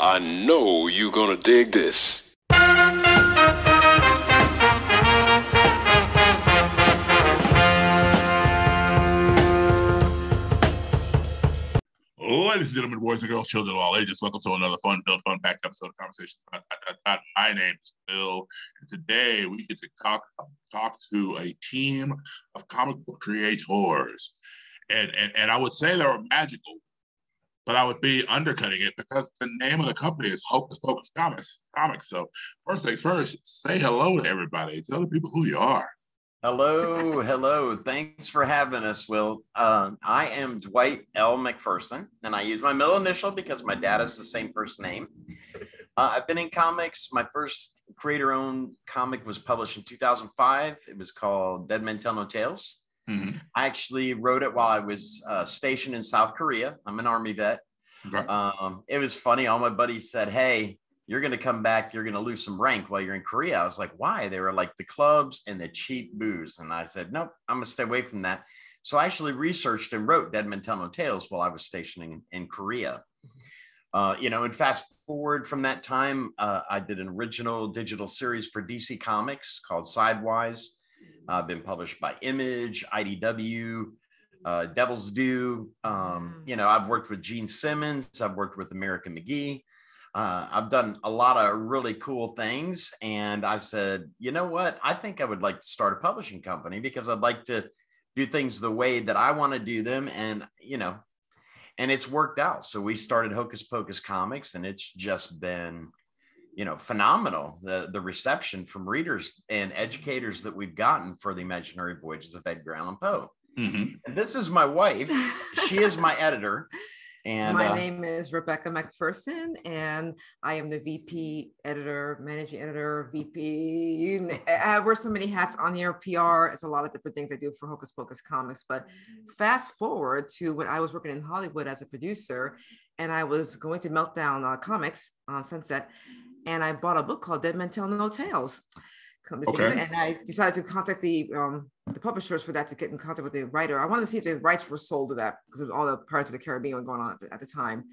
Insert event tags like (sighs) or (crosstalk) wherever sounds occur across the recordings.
I know you're gonna dig this. Ladies and gentlemen, boys and girls, children of all ages, welcome to another fun-filled, fun-packed episode of Conversations. My name is Bill, and today we get to talk talk to a team of comic book creators, and and and I would say they were magical, but I would be undercutting it because the name of the company is Hocus Pocus Comics. Comics. So first things first, say hello to everybody. Tell the people who you are. Hello, hello. Thanks for having us, Will. Uh, I am Dwight L. MacPherson, and I use my middle initial because my dad is the same first name. Uh, I've been in comics. My first creator owned comic was published in 2005. It was called Dead Men Tell No Tales. Mm-hmm. I actually wrote it while I was uh, stationed in South Korea. I'm an Army vet. Um, it was funny. All my buddies said, Hey, you're going to come back, you're going to lose some rank while you're in Korea. I was like, why? They were like the clubs and the cheap booze. And I said, nope, I'm going to stay away from that. So I actually researched and wrote Dead Men Tell No Tales while I was stationing in Korea. Uh, you know, and fast forward from that time, uh, I did an original digital series for DC Comics called Sidewise. I've uh, been published by Image, IDW, uh, Devil's Due. Um, mm. you know, I've worked with Gene Simmons. I've worked with American McGee uh, I've done a lot of really cool things. And I said, you know what? I think I would like to start a publishing company because I'd like to do things the way that I want to do them. And, you know, and it's worked out. So we started Hocus Pocus Comics and it's just been, you know, phenomenal. The, the reception from readers and educators that we've gotten for the imaginary voyages of Edgar Allan Poe. Mm-hmm. This is my wife. she is my (laughs) editor. And my uh, name is Rebecca MacPherson, and I am the VP editor, managing editor, VP. You, I wear so many hats on here. PR, it's a lot of different things I do for Hocus Pocus Comics. But fast forward to when I was working in Hollywood as a producer, and I was going to Meltdown uh, Comics on Sunset, and I bought a book called Dead Men Tell No Tales okay. and I decided to contact the um, the publishers for that to get in contact with the writer. I wanted to see if the rights were sold to that because of all the Pirates of the Caribbean were going on at the, at the time,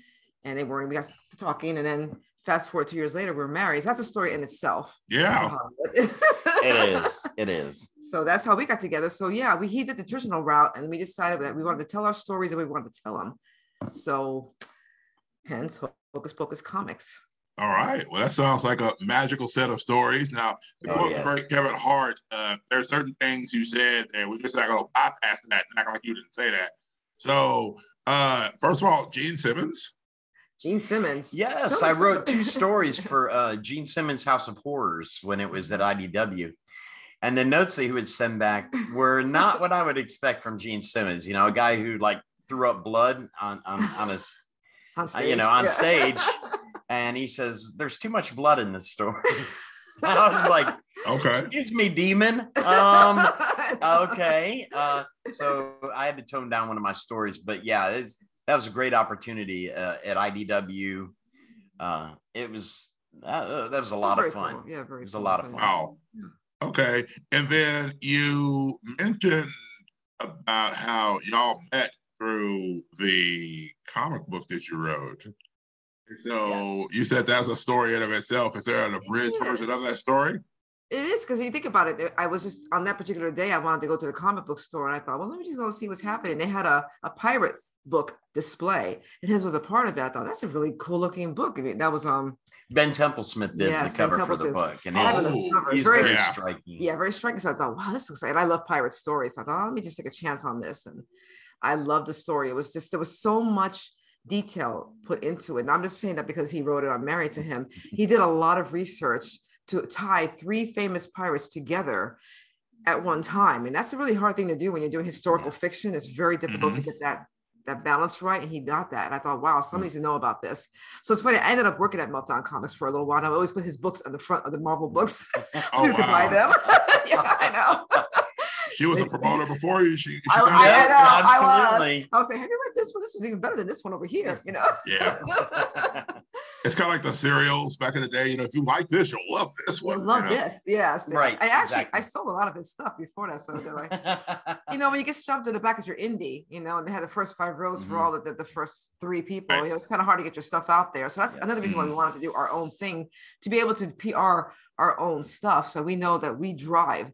and they weren't. We got to talking, and then fast forward two years later, we are married. So that's a story in itself. Yeah, (laughs) it is. It is. So that's how we got together. So yeah, we he did the traditional route, and we decided that we wanted to tell our stories and we wanted to tell them. So, hence Hocus Pocus Comics. All right. Well, that sounds like a magical set of stories. Now, the oh, yeah. Kevin Hart, uh, there are certain things you said, and we just not going to bypass that, not like you didn't say that. So, uh, first of all, Gene Simmons. Gene Simmons. Yes, I wrote two stories (laughs) for uh, Gene Simmons' House of Horrors when it was at IDW. And the notes that he would send back were not what I would expect from Gene Simmons. You know, a guy who like threw up blood on on, on his, (laughs) on uh, you know, on yeah. stage. (laughs) and he says, "There's too much blood in this story." (laughs) I was like, "Okay, excuse me, demon." Um, (laughs) okay, uh, so I had to tone down one of my stories, but yeah, that was a great opportunity uh, at IDW. Uh, it was uh, that was a lot of fun. Cool. Yeah, very. It was cool. a lot of fun. Wow. Okay, and then you mentioned about how y'all met through the comic book that you wrote. So you said that's a story in of itself. Is there an abridged yeah. version of that story? It is because you think about it. I was just on that particular day. I wanted to go to the comic book store, and I thought, well, let me just go see what's happening. They had a, a pirate book display, and his was a part of it. I thought that's a really cool looking book. I mean, that was um Ben Templesmith did yes, the cover for the book, and he's, he's very, very yeah. striking. Yeah, very striking. So I thought, wow, this looks like. And I love pirate stories. So I thought, oh, let me just take a chance on this, and I love the story. It was just there was so much detail put into it. And I'm just saying that because he wrote it, I'm married to him. He did a lot of research to tie three famous pirates together at one time. And that's a really hard thing to do when you're doing historical fiction. It's very difficult mm-hmm. to get that that balance right. And he got that. And I thought, wow, somebody needs to know about this. So it's funny. I ended up working at Meltdown Comics for a little while. And I always put his books on the front of the Marvel books so (laughs) oh, you wow. could buy them. (laughs) yeah, I know. She was a promoter before you. She, she I, I, I know, absolutely. I was, I was saying, have you read this one? This was even better than this one over here. You know. Yeah. (laughs) it's kind of like the cereals back in the day. You know, if you like this, you'll love this You one. love you know? this, yes. Right, I actually exactly. I sold a lot of his stuff before that, so they're like, (laughs) you know, when you get shoved in the back as your indie, you know, and they had the first five rows for Mhm. all the, the, the first three people, Right. you know, it's kind of hard to get your stuff out there. So that's Yes. another reason why we wanted to do our own thing to be able to PR our own stuff. So we know that we drive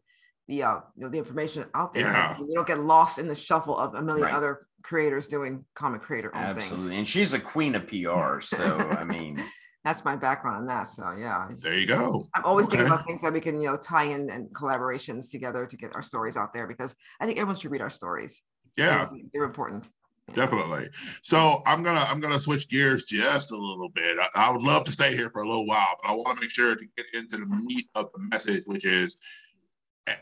the uh, you know, the information out there. Yeah. We don't get lost in the shuffle of a million Right. other creators doing comic creator own Absolutely. things. And she's a queen of PR. So, I (laughs) mean, That's my background on that. So yeah. There you go. I'm always thinking about things that we can, you know, tie in and collaborations together to get our stories out there because I think everyone should read our stories. Yeah. They're- important. Definitely. So I'm gonna I'm gonna switch gears just a little bit. I, I would love to stay here for a little while, but I want to make sure to get into the meat of the message, which is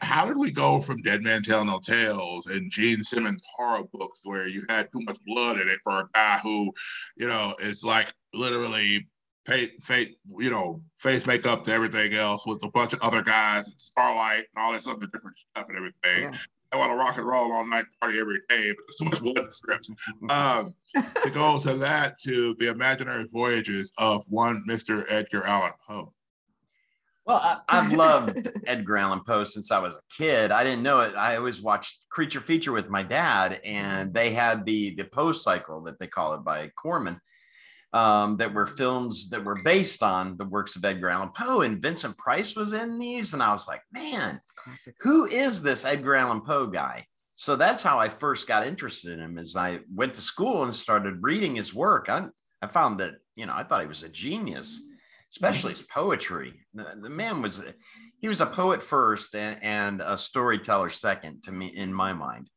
how did we go from Dead Man Tell No Tales and Gene Simmons horror books where you had too much blood in it for a guy who, you know, is like literally face, face, you know, face makeup to everything else with a bunch of other guys and Starlight and all this other different stuff and everything. Yeah. I want to rock and roll all night, party every day, but there's so much blood in the script. (laughs) Um, to go to that to the imaginary voyages of one Mr. Edgar Allan Poe. Well, I, I've (laughs) loved Edgar Allan Poe since I was a kid. I didn't know it. I always watched Creature Feature with my dad, and they had the the Poe cycle that they call it by Corman. Um, that were films that were based on the works of Edgar Allan Poe, and Vincent Price was in these, and I was like, man, Classic. who is this Edgar Allan Poe guy? So that's how I first got interested in him. As I went to school and started reading his work, I, I found that you know I thought he was a genius, especially his poetry. The, the man was he was a poet first and, and a storyteller second to me in my mind.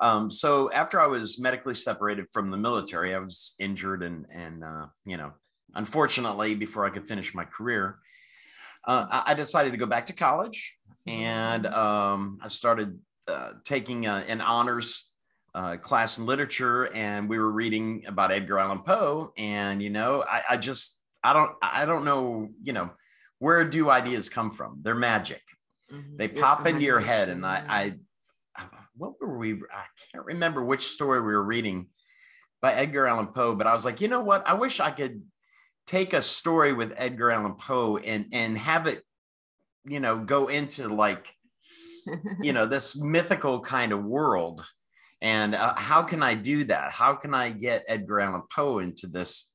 Um, so after I was medically separated from the military, I was injured and and uh, you know unfortunately before I could finish my career, uh, I, I decided to go back to college and um, I started uh, taking uh, an honors uh, class in literature, and we were reading about Edgar Allan Poe. And you know, I, I just I don't I don't know you know where do ideas come from? They're magic. Mhm. They Yeah, pop into your head, and I. I what were we? I can't remember which story we were reading by Edgar Allan Poe, but I was like, you know what? I wish I could take a story with Edgar Allan Poe and and have it, you know, go into like (laughs) you know this mythical kind of world and uh, how can i do that how can i get edgar allan poe into this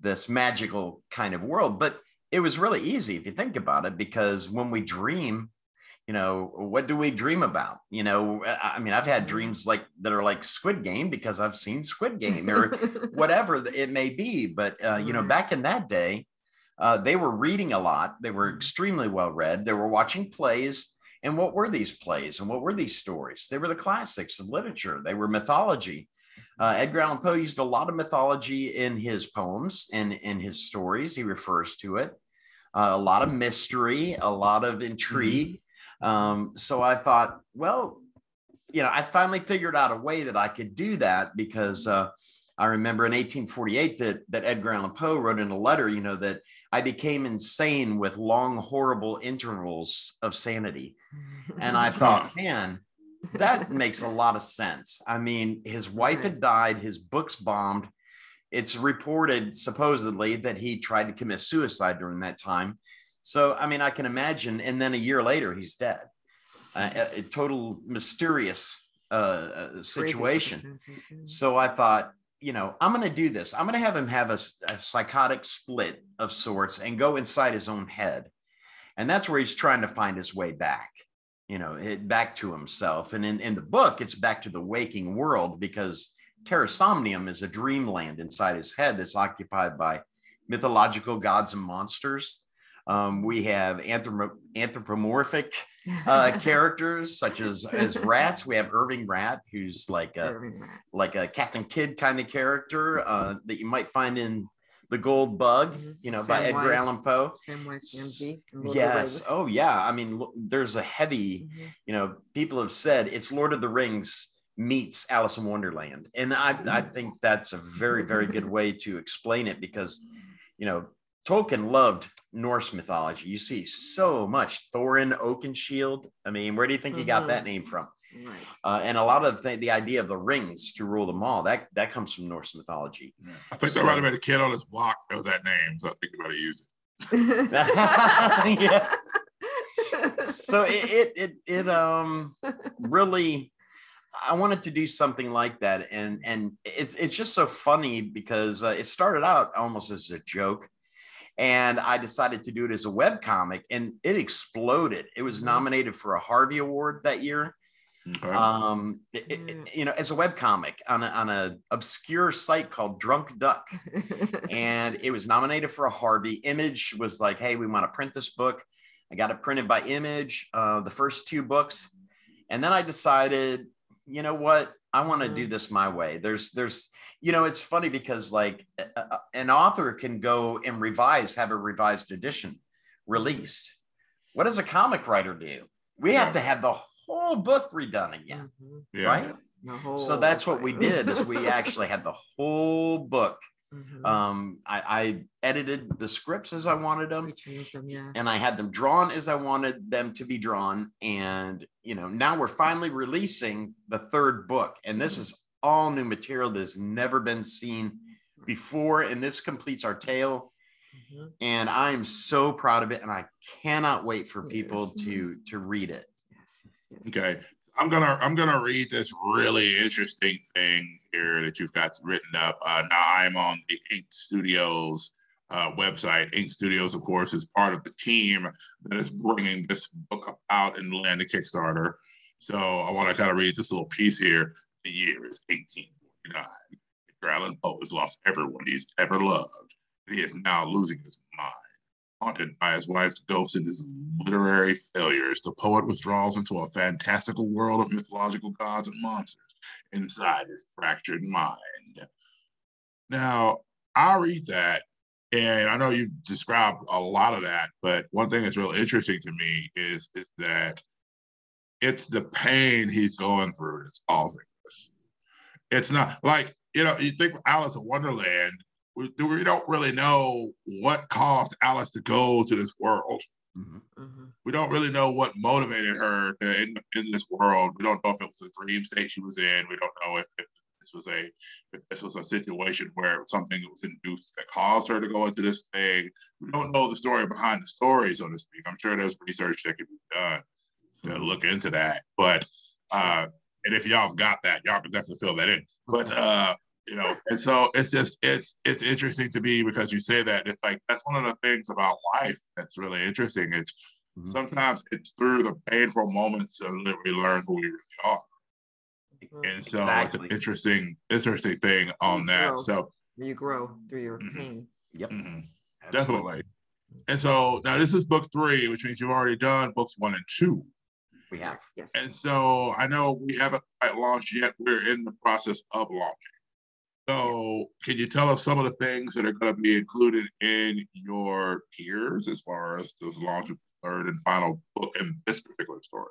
this magical kind of world but it was really easy if you think about it because when we dream you know what do we dream about you know i mean i've had dreams like that are like squid game because i've seen squid (laughs) game or whatever it may be. But uh, you know, back in that day, uh, they were reading a lot. They were Mhm. extremely well read. They were watching plays. And what were these plays and what were these stories? They were the classics of literature. They were mythology. Uh, Edgar Allan Poe used a lot of mythology in his poems and in his stories. He refers to it. Uh, a lot of mystery, a lot of intrigue. Um, so I thought, well, you know, I finally figured out a way that I could do that because uh, I remember in 1848 that that Edgar Allan Poe wrote in a letter, you know, that I became insane with long, horrible intervals of sanity. And I thought, (laughs) man, that makes a lot of sense. I mean, his wife had died, his books bombed. It's reported supposedly that he tried to commit suicide during that time. So, I mean, I can imagine. And then a year later, he's dead. Uh, a, a total mysterious uh, uh, situation. So I thought, you know, I'm going to do this. I'm going to have him have a psychotic split of sorts and go inside his own head. And that's where he's trying to find his way back, you know, it, back to himself. And in, in the book, it's back to the waking world because Terra Somnium is a dreamland inside his head that's occupied by mythological gods and monsters. Um, we have anthropo- anthropomorphic uh, (laughs) characters such as as rats. We have Irving Rat, who's like a like a Captain Kidd kind of character uh, that you might find in The Gold Bug, Mhm. you know, by. Edgar Allan Poe. Samwise CMG. and Lord of the Yes. Oh, yeah. I mean, there's a heavy, Mhm. you know, people have said it's Lord of the Rings meets Alice in Wonderland. And I, I think that's a very, very good (laughs) way to explain it because, you know, Tolkien loved Norse mythology. You see so much Thorin, Oakenshield. I mean, where do you think he got Mhm. that name from? Right. Uh, and a lot of the, the idea of the rings to rule them all that that comes from Norse mythology. Yeah. I think So- there might have been a kid on this block that was that name, so I think about to use it. Yeah. (laughs) So it, it it it um really I wanted to do something like that, and and it's it's just so funny because uh, it started out almost as a joke, and I decided to do it as a web comic, and it exploded. It was Mhm. nominated for a Harvey Award that year. Okay. Um, it- it- Mm. you know, as a web comic on a, on a obscure site called Drunk Duck, (laughs) and it was nominated for a Harvey. Image was like, "Hey, we want to print this book." I got it printed by Image, uh, the first two books, and then I decided, you know what, I want to do Mhm. this my way. There's, there's, you know, it's funny because like a- a- an author can go and revise, have a revised edition released. What does a comic writer do? We have to have the whole book redone again, Mhm. yeah. right? Whole So that's what we did is we actually had the whole book Mhm. um, I, I edited the scripts as I wanted them, changed them, yeah. and I had them drawn as I wanted them to be drawn. And you know, now we're finally releasing the third book, and this is all new material that has never been seen before, and this completes our tale. Mhm. And I'm so proud of it, and I cannot wait for people Yes. to to read it. Okay. I'm gonna I'm gonna read this really interesting thing here that you've got written up. Uh, now I'm on the Ink Studios uh, website. Ink Studios, of course, is part of the team that is bringing this book out and land the Kickstarter. So I want to kind of read this little piece here. The year is 1849. Edgar Allan Poe has lost everyone he's ever loved. He is now losing his mind. Haunted by his wife's ghost and his literary failures, the poet withdraws into a fantastical world of mythological gods and monsters inside his fractured mind. Now, I read that, and I know you described a lot of that, but one thing that's real interesting to me is, is that it's the pain he's going through that's causing this. It's not like, you know, you think Alice in Wonderland, we, we don't really know what caused Alice to go to this world Mhm. Mhm. we don't really know what motivated her to, in, in this world. We don't know if it was a dream state she was in. We don't know if, if this was a if this was a situation where something was induced that caused her to go into this thing. We don't know the story behind the story, so to speak. I'm sure there's research that could be done to look into that. But uh, and if y'all have got that, y'all can definitely fill that in. But uh, you know, and so it's just it's it's interesting to me because you say that it's like that's one of the things about life that's really interesting. It's Mhm. sometimes it's through the painful moments that we learn who we really are. Mhm. And so Exactly. it's an interesting, interesting thing on that. Grow. So You grow through your Mhm. pain. Yep, mhm, definitely. And so now this is book three, which means you've already done books one and two. We have. Yes. And so I know we haven't quite launched yet. We're in the process of launching. So can you tell us some of the things that are going to be included in your tiers as far as the launch of the third and final book in this particular story?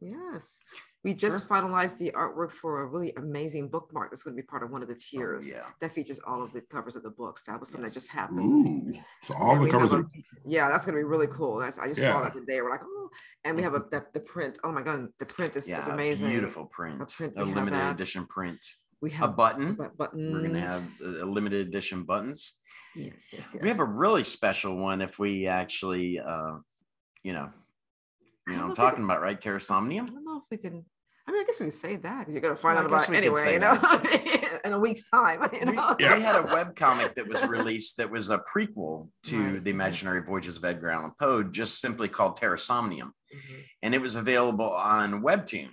Yes. We just finalized the artwork for a really amazing bookmark that's going to be part of one of the Oh, tiers yeah. that features all of the covers of the books. That was something that just happened. Ooh. So all And the covers have are a- yeah, that's gonna be really cool. That's I just Yeah. saw that today. We're like, oh, and we have a the, the print. Oh my god, the print is, is amazing. beautiful print, print, a limited edition print, We have a have button. buttons. We're gonna have a a limited edition buttons. yes, yes, yes. We have a really special one if we actually, uh, you know, you know, what I'm know if we talking can- about, right? Terrasomnium. I don't know if we can. I mean, I guess we can say that because you're gonna find Well, out guess about it anyway. You know, (laughs) in a week's time. (laughs) You We, know. we had a (laughs) web comic that was released that was a prequel to Right. the Imaginary Voyages of Edgar Allan Poe, just simply called Terrasomnium, Mhm. and it was available on Webtoon.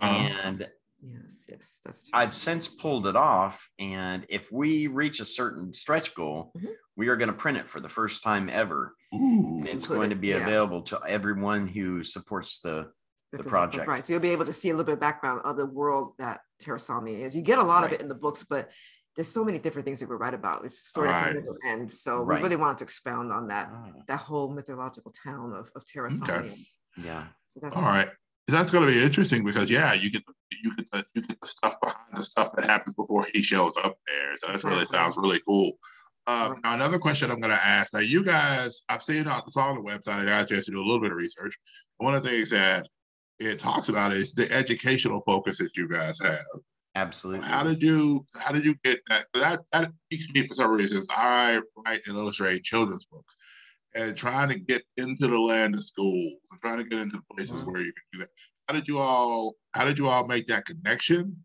uh, And Yes, yes, that's true. I've since pulled it off. And if we reach a certain stretch goal, Mhm. we are going to print it for the first time ever. ooh. And it's going it- to be yeah. available to everyone who supports the. the physical- project. Right. So you'll be able to see a little bit of background of the world that Terrasomnia is. You get a lot of it in the books, but there's so many different things that we write about. It's sort that Right. can never end. So Right. we really wanted to expound on that Ah, that whole mythological town of, of Terrasomnia. yeah. So that's All right. That's going to be interesting because yeah, you get the, you get the you get the stuff behind the stuff that happens before he shows up there. So that really sounds really cool. Uh, Right. now another question I'm going to ask. Now you guys, I've seen on, it's on the website. I got a chance to do a little bit of research. One of the things that it talks about is the educational focus that you guys have. Absolutely. How did you how did you get that? That that speaks to me for some reasons. I write and illustrate children's books, and trying to get into the land of schools and trying to get into places Mhm. where you can do that. How did you all how did you all make that connection?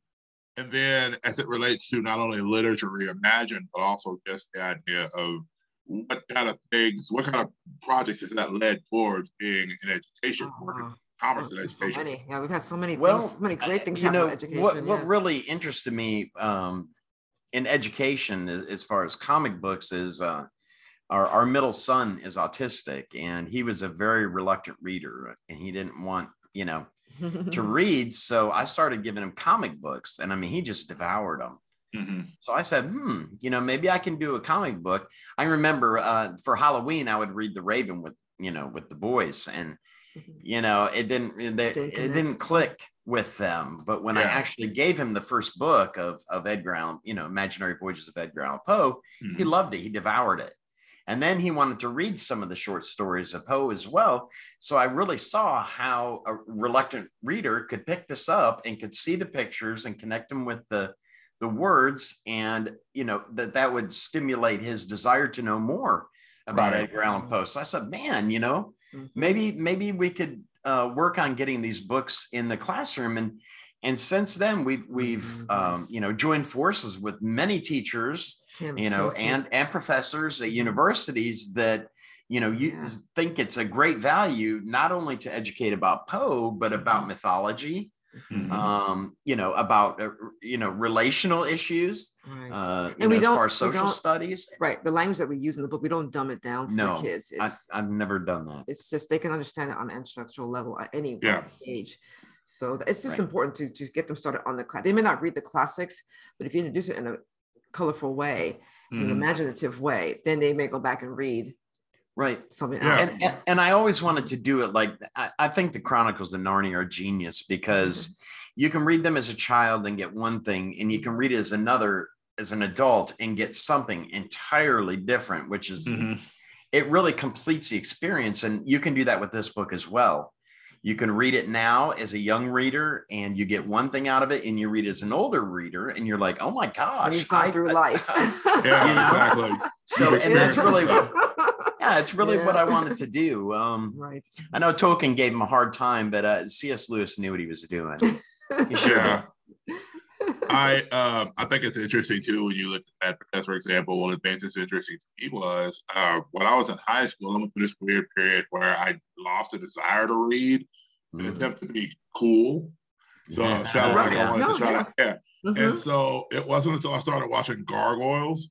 And then as it relates to not only literature reimagined, but also just the idea of what kind of things, what kind of projects has that led towards being in education, working Oh, commerce and there's so education? many. Yeah, we've had so many Well, things, so many great things you know, education. What yeah. what really interested me um, in education as, as far as comic books is uh, our our middle son is autistic and he was a very reluctant reader and he didn't want you know to (laughs) read. So I started giving him comic books and I mean he just devoured them. Mhm. So I said, hmm, you know, maybe I can do a comic book. I remember uh, for Halloween, I would read The Raven with, you know, with the boys, and you know, it didn't, it, Didn't it didn't click with them. But when I actually gave him the first book of of Edgar Allan, you know, Imaginary Voyages of Edgar Allan Poe, he Mhm. loved it. He devoured it. And then he wanted to read some of the short stories of Poe as well. So I really saw how a reluctant reader could pick this up and could see the pictures and connect them with the the words and you know that that would stimulate his desire to know more about Right. Edgar Allan Poe. So I said, man, you know, Mhm. maybe maybe we could uh, work on getting these books in the classroom and and since then we've we've um, you know joined forces with many teachers Tim- you know Tim and and professors at universities that you know you Yeah. think it's a great value not only to educate about poe but Mm-hmm. about mythology Mhm. um you know about uh, you know relational issues Right. uh you And we know, don't- far as we social don't- studies right. The language that we use in the book, we don't dumb it down for No, kids. I, It's, i've never done that it's just they can understand it on an intellectual level at any Yeah. age. So it's just Right. important to, to get them started on the class. They may not read the classics, but if you introduce it in a colorful way, in an Mhm. imaginative way, then they may go back and read right something Yeah. else. and, and, and I always wanted to do it like I, I think the Chronicles of Narnia are genius because you can read them as a child and get one thing, and you can read it as another as an adult and get something entirely different, which is Mhm. it really completes the experience. And you can do that with this book as well. You can read it now as a young reader and you get one thing out of it, and you read it as an older reader, and you're like, oh my gosh. you've gone I- through I- life. (laughs) Yeah, You know? exactly. So, and that's really what, yeah, it's really what I wanted to do. Um, (laughs) right. I know Tolkien gave him a hard time, but uh, C.S. Lewis knew what he was doing. (laughs) He sure Yeah. did. I um I think it's interesting too when you look at that because for example one of the things that's interesting to me was uh when I was in high school I went through this weird period where I lost the desire to read an Mhm. attempt to be cool so I felt like I Yeah. wanted No, to try yeah. to yeah Mhm. and so it wasn't until I started watching Gargoyles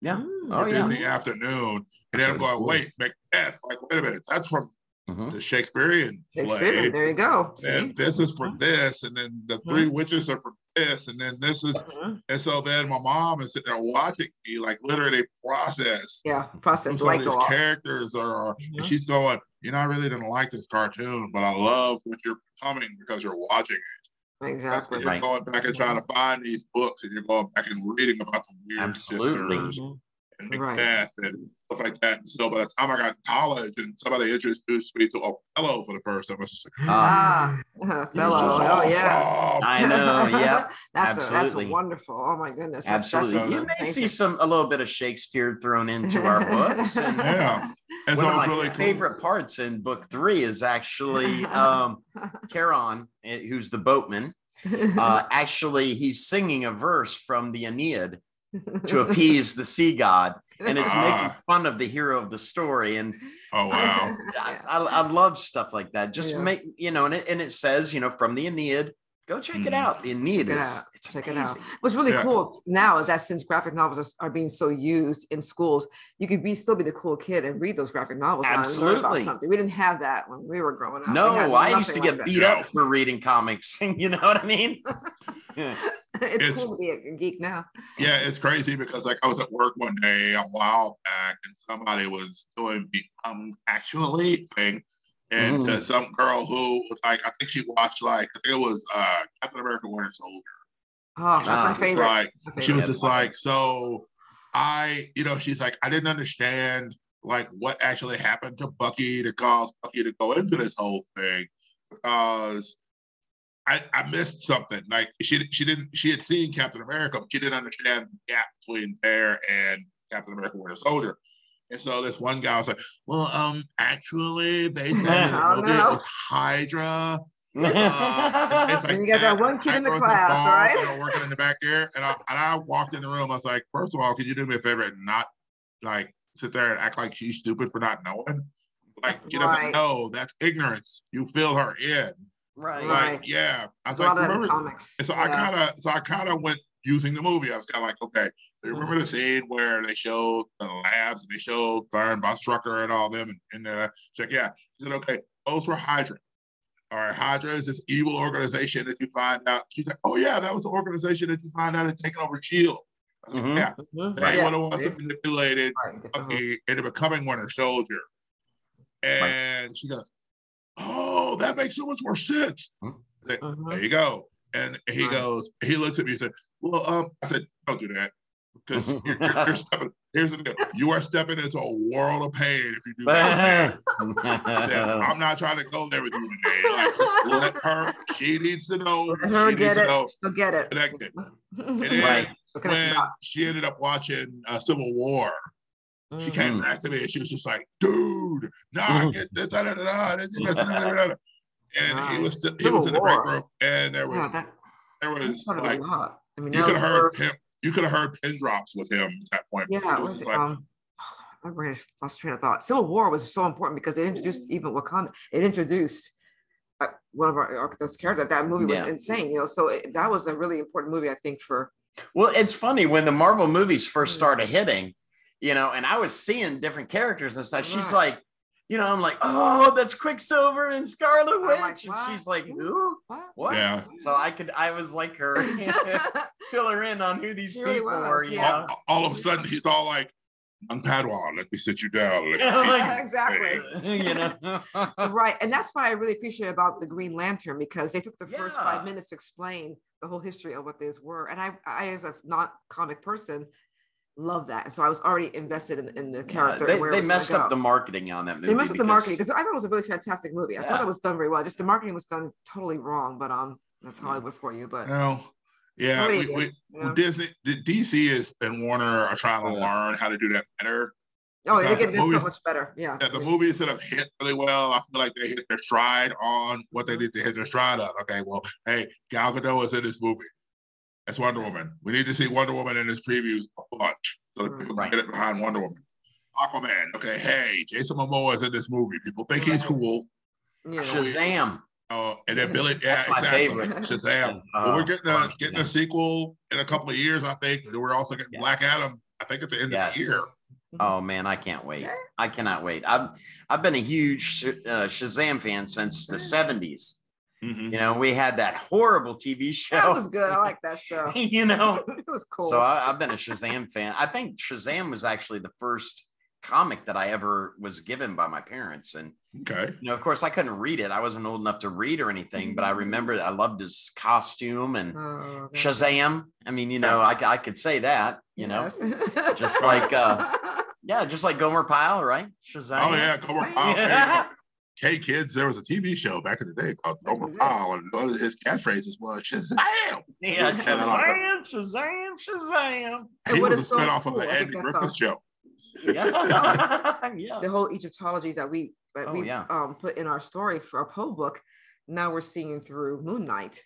Yeah. Mm. Oh, in the afternoon and then I'm going wait Macbeth like wait a minute that's from Mhm. the Shakespearean Shakespeare, play there you go. See? and this is from this and then the three witches are from this and then this is and so then my mom is sitting there watching me, like literally process Yeah, process who the some of light these characters are. And she's going, you know, I really didn't like this cartoon, but I love what you're becoming because you're watching it. That's Exactly. you're Right. going back and trying to find these books and you're going back and reading about the weird Absolutely. sisters Mhm. And Right. Macbeth and stuff like that. And so by the time I got to college and somebody introduced me to Othello for the first time, I was just like, Ah, Ah, this fellow. Oh yeah. I know. (laughs) Yep. that's a, that's absolutely. wonderful. Oh my goodness. That's, Absolutely. That's you may see some a little bit of Shakespeare thrown into our books. And (laughs) Yeah. And one so of my really cool. favorite parts in book three is actually um (laughs) Charon, eh, who's the boatman. Uh, actually, he's singing a verse from the Aeneid to appease the sea god, and it's making Ah. fun of the hero of the story. And Oh, wow. I, I, I love stuff like that. Just Yeah. make you know, and it and it says you know from the Aeneid. Go check it Mhm. out. The Aeneid Check it is out. it's Check it out. What's really Yeah. cool now is that since graphic novels are, are being so used in schools, you could be still be the cool kid and read those graphic novels now and learn Absolutely. about something. We didn't have that when we were growing up. No, I used to get like that. beat up for reading comics. (laughs) you know what I mean? (laughs) Yeah. it's, It's- cool to be a, a geek now. Yeah, it's crazy because like I was at work one day a while back and somebody was doing the um actually thing. And Mm. uh, some girl who like I think she watched like I think it was uh Captain America Winter Soldier. Oh, that's Ah. my favorite. Like My she was just like, so I, you know, she's like, I didn't understand like what actually happened to Bucky to cause Bucky to go into this whole thing. because I, I missed something. Like she she didn't she had seen Captain America, but she didn't understand the gap between there and Captain America Winter Soldier. And so this one guy was like, "Well, um, actually, based on (laughs) the movie, it was Hydra." (laughs) Uh, it's And you got that one kid in the class, right? You know, working in the back there, and I and I walked in the room. I was like, first of all, can you do me a favor and not like sit there and act like she's stupid for not knowing? Like she doesn't know. That's ignorance. You fill her in. right. Right. Like, yeah. I was a like, remember? comics. And so I kind of, so I kind of went using the movie. I was kind of like, okay, you remember the scene where they showed the labs and they showed Baron Strucker and all them, and, and uh, she's like, yeah. She said, okay, those were Hydra. All right, Hydra is this evil organization that you find out. She's like, oh yeah, that was the organization that you find out had taken over Shield. I was like, Mhm. Yeah, Mhm. they Yeah. were the ones that manipulated Right. Uh-huh. Bucky into becoming Winter Soldier. And she goes, oh, that makes so much more sense. Mhm. There you go. And he Right. goes, he looks at me and said, Well, um, I said, Don't do that. Because you're, (laughs) you're, you're stepping, here's the deal. You are stepping into a world of pain if you do that. I said, I'm not trying to go there with you today. Like, just let (laughs) her, she needs to know. Let her she get needs to it. know You'll get it. connected. And (laughs) then Right. When she ended up watching uh, Civil War, she Mm. came back to me and she was just like, dude, nah, get this, da, da, da, da, this, this, da, da, da, da. And he was still, he Civil was in the break room and there was Yeah, that, there was like. I mean, you that could was have heard him. You could have heard pin drops with him at that point. Yeah, it it was was, like, um, my brain is lost train of thought. Civil War was so important because it introduced even Wakanda. It introduced uh, one of our, our those characters. That movie was Yeah. insane, you know. So it, that was a really important movie, I think, for Well, it's funny when the Marvel movies first Mm. started hitting, you know, and I was seeing different characters and stuff. She's Right. like, you know, I'm like, oh, that's Quicksilver and Scarlet Witch. like, and she's like, Who? who? what? What? Yeah. So I could, I was like her, (laughs) (laughs) fill her in on who these She really people was, were, you yeah. all, all of a sudden, he's all like, I'm Padawan, let me sit you down." Let (laughs) Yeah, like- exactly. you know. right, and that's what I really appreciate about the Green Lantern because they took the first five minutes to explain the whole history of what these were, and I, I as a not comic person, love that. And so I was already invested in, in the Yeah, character. they and where it they messed up go. the marketing on that movie. They messed up the marketing because I thought it was a really fantastic movie. I thought it was done very well. Just the marketing was done totally wrong, but um, that's Hollywood for you. But No. Yeah, we, we, you know? Disney, DC is and Warner are trying to learn how to do that better. oh, they because get the it so movies- much better. Yeah. Yeah, the movies that have hit really well, I feel like they hit their stride on what they need to hit their stride on. Okay, well, hey, Gal Gadot is in this movie. That's Wonder Woman. We need to see Wonder Woman in his previews a bunch so that people right. get it behind Wonder Woman. Aquaman. Okay, hey, Jason Momoa is in this movie. People think he's cool. Shazam. Uh, and then Billy, yeah, That's exactly. Shazam. Uh, but we're getting a getting a sequel in a couple of years, I think. And we're also getting yes. Black Adam. I think at the end yes. of the year. Oh man, I can't wait! I cannot wait. I've I've been a huge uh, Shazam fan since the '70s. Mm-hmm. You know, we had that horrible TV show. That was good. I like that (laughs) show. you know, (laughs) it was cool. So I, have been a Shazam fan. I think Shazam was actually the first comic that I ever was given by my parents. And, okay. you know, of course, I couldn't read it. I wasn't old enough to read or anything, but I mm-hmm. remember I loved his costume and oh, Shazam. I mean, you know, I, I could say that, you yes. know, just like, uh, (laughs) yeah, just like Gomer Pyle, right? Shazam. Oh, yeah, Gomer Pyle. Yeah. Hey kids, there was a TV show back in the day called Gomer. Pyle, and one of his catchphrases was Shazam. Yeah, And (laughs) I like Shazam, Shazam, Shazam. And He what was a is so spinoff of cool, the I think Andy Griffith show. Yeah. (laughs) (laughs) yeah. the whole Egyptologies that we that Oh, we yeah. um put in our story for our Poe book. Now we're seeing through Moon Knight.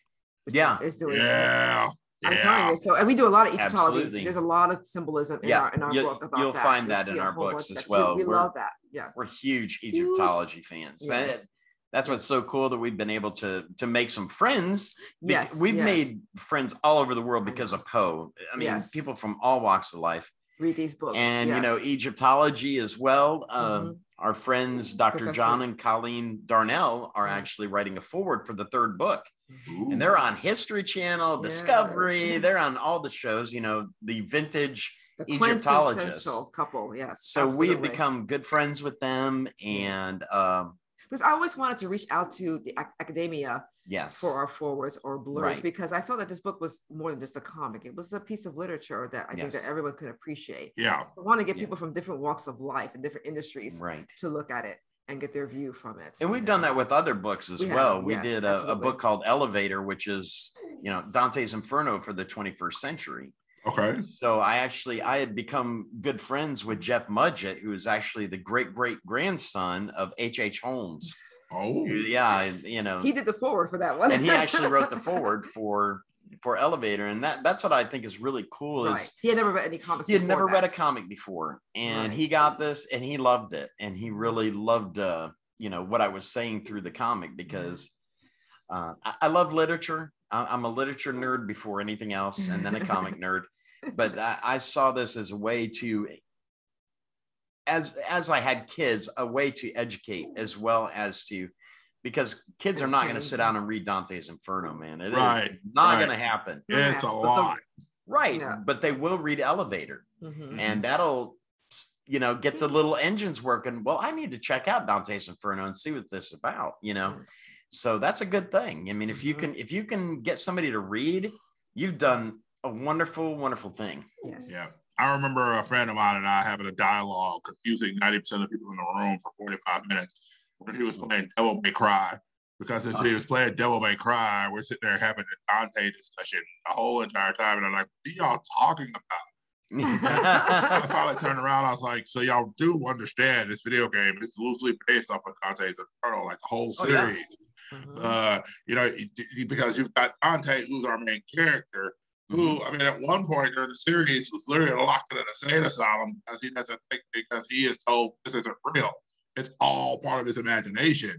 Yeah. is doing. Yeah. I'm Yeah. telling you. So, and we do a lot of Egyptology. Absolutely. There's a lot of symbolism in Yeah, our in our you'll- book about you'll that. find You'll that in our books as well. We, We're- love that. Yeah. We're huge Egyptology fans. Yes. that's what's so cool that we've been able to to make some friends. Yes. We've yes. made friends all over the world because of Poe. I mean, Yes. people from all walks of life. read these books. and you know. Egyptology as well. Um, Mhm. Our friends Dr. Professor- John and Colleen Darnell are Yes. actually writing a foreword for the third book, Ooh. and they're on History Channel, Yeah. Discovery. They're on all the shows. You know, the vintage. the Egyptologists. couple. Yes. So we have become good friends with them, and um, because I always wanted to reach out to the ac- academia yes, for our forewords or blurs Right. because I felt that this book was more than just a comic. It was a piece of literature that I think that everyone could appreciate. Yeah. I want to get Yeah. people from different walks of life and different industries right. to look at it and get their view from it. And we've done that with other books as We have, well. We yes, did a, a book called Elevator, which is, you know, Dante's Inferno for the 21st century. Okay. So I actually I had become good friends with Jeff Mudgett, who is actually the great great grandson of H. H. Holmes. Oh. Yeah, you know, He did the foreword for that one. and he actually wrote the (laughs) foreword for for Elevator, and that that's what I think is really cool. Right. Is He had never read any comics. he had never read a comic before, and Right. he got this, and he loved it, and he really loved uh, you know what I was saying through the comic because uh, I, I love literature. I, I'm a literature nerd before anything else, and then a comic (laughs) nerd. But I, I saw this as a way to, as as I had kids, a way to educate as well as to, because kids are not going to sit down and read Dante's Inferno, man. It is Right, not right. going to happen. It's a But the- lot. Right, Yeah. but they will read Elevator Mhm. and mm-hmm. that'll you know get the hmm. little engines working well i need to check out dante's inferno and see what this is about you know hmm. so that's a good thing i mean if you mm-hmm. can if you can get somebody to read you've done a wonderful wonderful thing Yes. Yeah. I remember a friend of mine and I having a dialogue, confusing 90% of people in the room for 45 minutes when he was playing Devil May Cry. Because as he was playing Devil May Cry, we're sitting there having a Dante discussion the whole entire time. And I'm like, what are y'all talking about? (laughs) I finally turned around. I was like, so y'all do understand this video game is loosely based off of Dante's Inferno, like the whole Oh, yeah. series. Mhm. Uh, you know, it- it- because you've got Dante, who's our main character, Mm-hmm. who, I mean, at one point during the series was literally locked in an insane asylum because he doesn't think because he is told this isn't real. It's all part of his imagination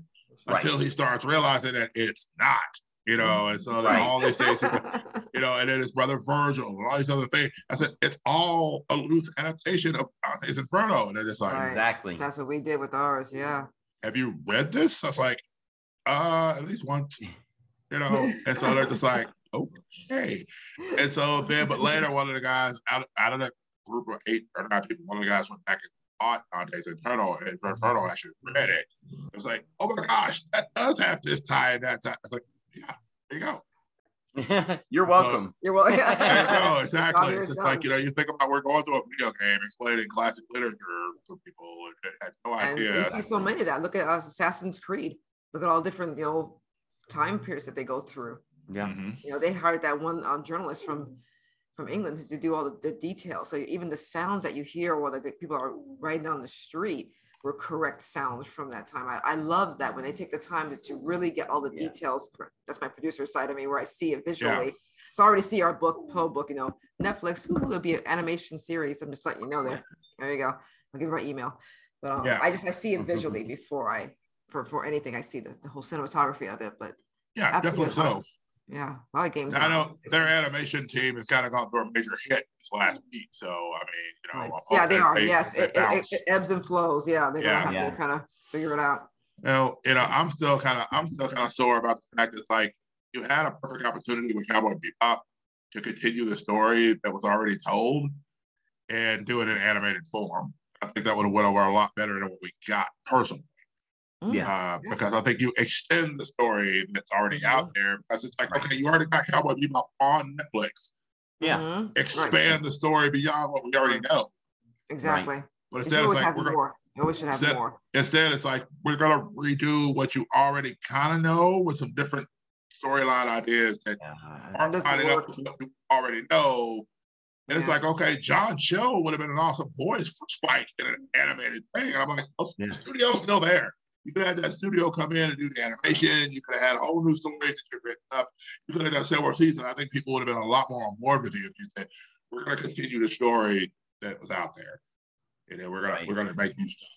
Right. until he starts realizing that it's not. You know, and so then Right. all these things, (laughs) you know, and then his brother Virgil and all these other things. I said it's all a loose adaptation of Dante's Inferno, and they're just like, Right. exactly That's what we did with ours. Yeah. have you read this? I was like, uh, at least once, you know. And so they're just like, (laughs) okay. And so then, but later, one of the guys out, out of that group of eight or nine people, one of the guys went back and bought Dante's Inferno, and Inferno and actually read it. It was like, oh my gosh, that does have this tie and that tie. I was like, yeah, there you go. (laughs) you're welcome You're welcome. (laughs) There you go, exactly. It's just done. like, you know, you think about we're going through a video game explaining classic literature to people and had no and idea. you see so many of that. Look at uh, Assassin's Creed. Look at all different, you know, time periods that they go through. yeah Mhm. You know, they hired that one um, journalist from from England to, to do all the, the details. So even the sounds that you hear while the people are riding down the street were correct sounds from that time. I, I love that when they take the time to, to really get all the Yeah. details. correct. That's my producer side of me where I see it visually. So I already see our book, Poe book, you know, Netflix, ooh, it'll be an animation series. I'm just letting you know there. There you go. I'll give you my email. But um, Yeah. I just I see it visually before I for for anything I see the, the whole cinematography of it. But Yeah, definitely so. Yeah, a lot of games. I now. know their animation team has kind of gone through a major hit this last week. So I mean, you know, Right. Yeah, they are. they- Yes, they it, it, it ebbs and flows. Yeah, they're Yeah. gonna have Yeah. to kind of figure it out. You know, you know, I'm still kind of, I'm still kind of sore about the fact that like you had a perfect opportunity with Cowboy Bebop to continue the story that was already told and do it in animated form. I think that would have went over a lot better than what we got personally. Yeah. Uh, because I think you extend the story that's already out there because it's like, okay, you already got Cowboy Bebop on Netflix. Yeah. Mhm. Expand the story beyond what we already know. Exactly. But instead, it's always like we're gonna, more. You always should have instead- more. instead it's like we're gonna redo what you already kind of know with some different storyline ideas that Yeah. aren't doesn't lining up with what you already know. And it's like, okay, John Cho would have been an awesome voice for Spike in an animated thing. And I'm like, oh, Yeah. the studio's still there. You could have had that studio come in and do the animation. You could have had a whole new stories that you've written up. You could have done several seasons. I think people would have been a lot more on board with you if you said, we're going to continue the story that was out there. And then we're gonna we're gonna make new stuff.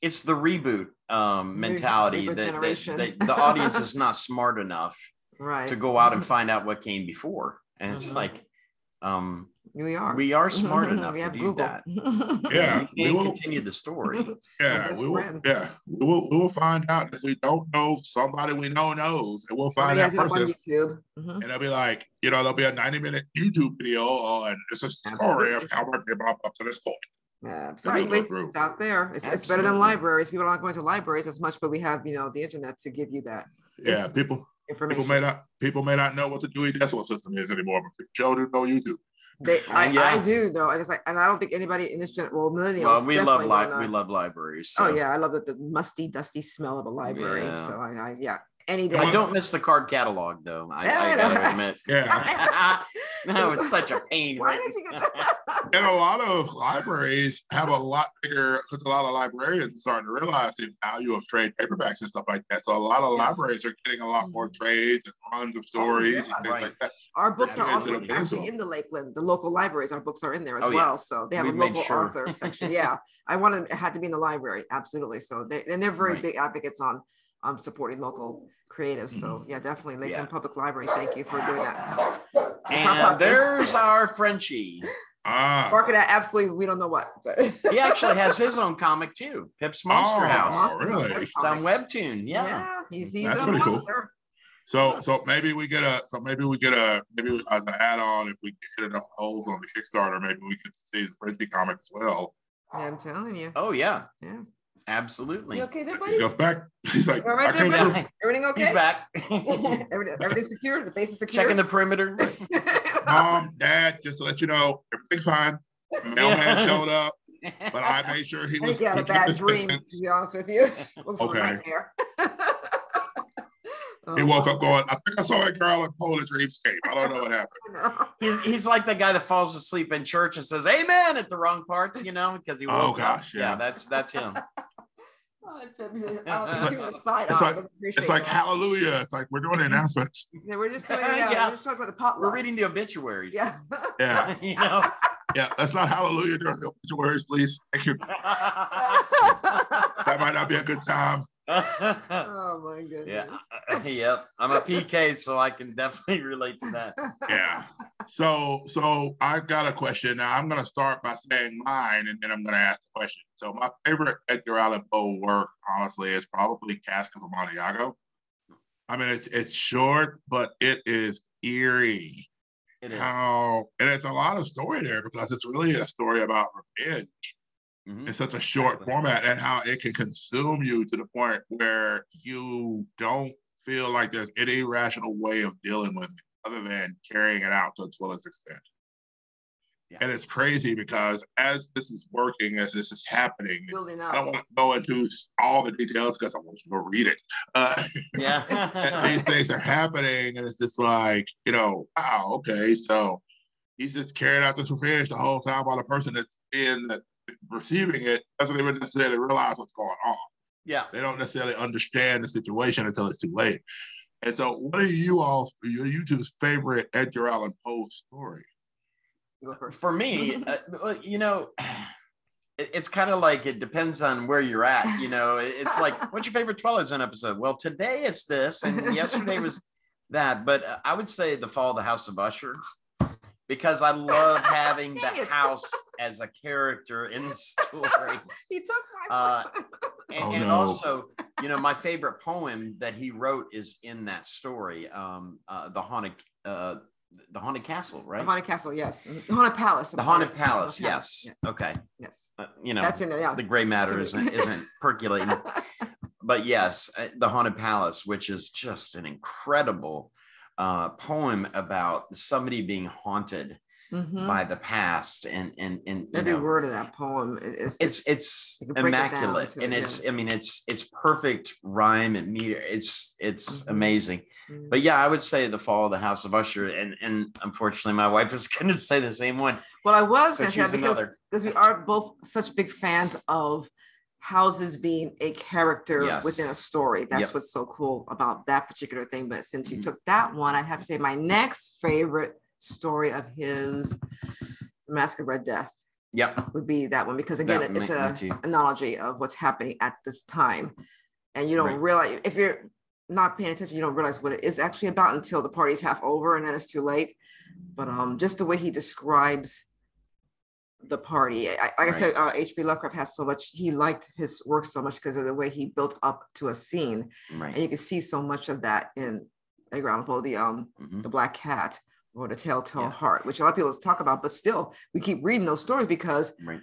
it's the reboot um, mentality reboot that, that, that (laughs) the audience is not smart enough Right. to go out and find out what came before and it's Mhm. like um, we are. we are smart (laughs) enough we to have do Google. that (laughs) Yeah, we we can will- continue the story (laughs) Yeah, we will. friend. Yeah, we will. We will find out if we don't know somebody we know knows, and we'll find Somebody that has on person, YouTube. Mhm. and they'll be like, you know, there'll be a ninety-minute YouTube video on it's a story of how we're brought up to this point. Absolutely. It's out there. It's, it's better than libraries. People aren't going to libraries as much, but we have, you know, the internet to give you that Yeah, people information. people may not people may not know what the Dewey Decimal System is anymore, but people sure do know YouTube. They, I, Yeah. I do though. I just like, and I don't think anybody in this gen, well, millennials. Well, we love definitely li- we love libraries. Oh yeah, I love the, the musty, dusty smell of a library. Yeah. So I, I, yeah, any day. I don't miss the card catalog though. I, I Yeah, gotta admit. (laughs) Yeah. (laughs) (laughs) (laughs) no, it's such a pain. Why right? did you get that? (laughs) And a lot of libraries have a lot bigger because a lot of librarians are starting to realize the value of trade paperbacks and stuff like that. So a lot of Yes. libraries are getting a lot more Mm-hmm. trades and runs of stories yeah. and things Right. like that. Our books are Yeah, also it's a- actually in the Lakeland, the local libraries. Our books are in there as Oh, yeah. well. So they have We've a local sure. author (laughs) section. Yeah, I wanted it had to be in the library. Absolutely. So they and they're very Right. big advocates on um supporting local creatives. So yeah, definitely Lakeland Mm-hmm. Yeah. Public Library. Thank you for doing that. And there's our Frenchie. (laughs) Ah, Market at absolutely we don't know what, but (laughs) He actually has his own comic too, Pip's Monster Oh, House. Monster really? It's on Webtoon. Yeah. Yeah. he's he's That's pretty cool. so so maybe we get a so maybe we get a maybe as an add-on if we hit enough holes on the Kickstarter, maybe we could see the Frenchie comic as well. Yeah, I'm telling you. Oh yeah. Yeah. Absolutely. You okay there, He buddy? goes back. (laughs) He's like, All right I there, can't buddy? Everything okay? He's back. (laughs) Everything, everything's secure. The base is secure. Checking the perimeter. (laughs) Mom, Dad, just to let you know, everything's fine. Mailman showed up, but I made sure he was. you had a bad his dream, to be honest with you. Looks Okay. nightmare. He Oh, woke up oh, going, I think I saw a girl in Polish dreamscape. I don't know what happened. He's, he's like the guy that falls asleep in church and says "Amen" at the wrong parts, you know, because he woke Oh, up. gosh, yeah. that's that's him. Oh, (laughs) it fits me. I don't think he's giving a side It's like- It's like hallelujah. It's like we're doing the announcements. (laughs) Yeah, we're just doing. (laughs) Yeah, Yeah. we're just talking about the potluck. We're reading the obituaries. Yeah. Yeah, you know. yeah. That's not hallelujah during the obituaries, please. Thank you. That might not be a good time. Oh my (laughs) goodness. yeah. (laughs) yep. I'm a PK, so I can definitely relate to that. Yeah. So, so I've got a question. Now I'm going to start by saying mine, and then I'm going to ask the question. So, my favorite Edgar Allan Poe work, honestly, is probably Cask of Amontillado. I mean, it's it's short, but it is eerie. It is. How and it's a lot of story there because it's really a story about revenge Mhm. in such a short Exactly. format, and how it can consume you to the point where you don't feel like there's any rational way of dealing with it other than carrying it out to its fullest extent. Yeah. And it's crazy because as this is working, as this is happening, I don't want to go into all the details because I want you to read it. Uh, (laughs) Yeah. these things are happening, and it's just like, you know, wow, okay, so he's just carrying out this revenge the whole time while the person that's in that receiving it doesn't even necessarily realize what's going on. yeah. They don't necessarily understand the situation until it's too late. And so, what are you all, your you two's favorite Edgar Allan Poe story? For me, uh, you know, (sighs) it- it's kind of like it depends on where you're at. You know, It- it's like, (laughs) what's your favorite Twilight Zone episode? Well, today it's this, and yesterday was that. But uh, I would say The Fall of the House of Usher because I love (laughs) having the house as a character in the (laughs) story. He took my. Uh, And, Oh, and no. also, you know, my favorite poem that he wrote is in that story, um, uh, the haunted, uh, the haunted castle, right? The haunted castle, yes. The haunted palace. I'm the sorry. haunted palace, yes. Yeah, Okay, yes. uh, you know, That's in there. Yeah. the gray matter isn't isn't (laughs) percolating, but yes, uh, the haunted palace, which is just an incredible uh, poem about somebody being haunted Mhm. by the past, and and and Every know, word of that poem is. it's it's You can it down immaculate it, and yeah. it's i mean it's it's perfect rhyme and meter it's it's Mhm. amazing Mhm. but yeah i would say the fall of the house of usher and and unfortunately my wife is (laughs) going to say the same one Well, I was so going to say because because we are both such big fans of houses being a character within a story. That's Yep. what's so cool about that particular thing. But since you Mhm. took that one, I have to say my next favorite story of his, Mask of Red Death, yep would be that one because again, That- it's me- me a analogy of what's happening at this time, and you don't Right. realize if you're not paying attention, you don't realize what it is actually about until the party's half over and then it's too late. But um, just the way he describes the party, I, like I said, uh, H.P. Lovecraft has so much. He liked his work so much because of the way he built up to a scene, right. and you can see so much of that in Edgar Allan Poe, the um, Mhm. the Black Cat or the Telltale Yeah. Heart, which a lot of people talk about, but still we keep reading those stories because right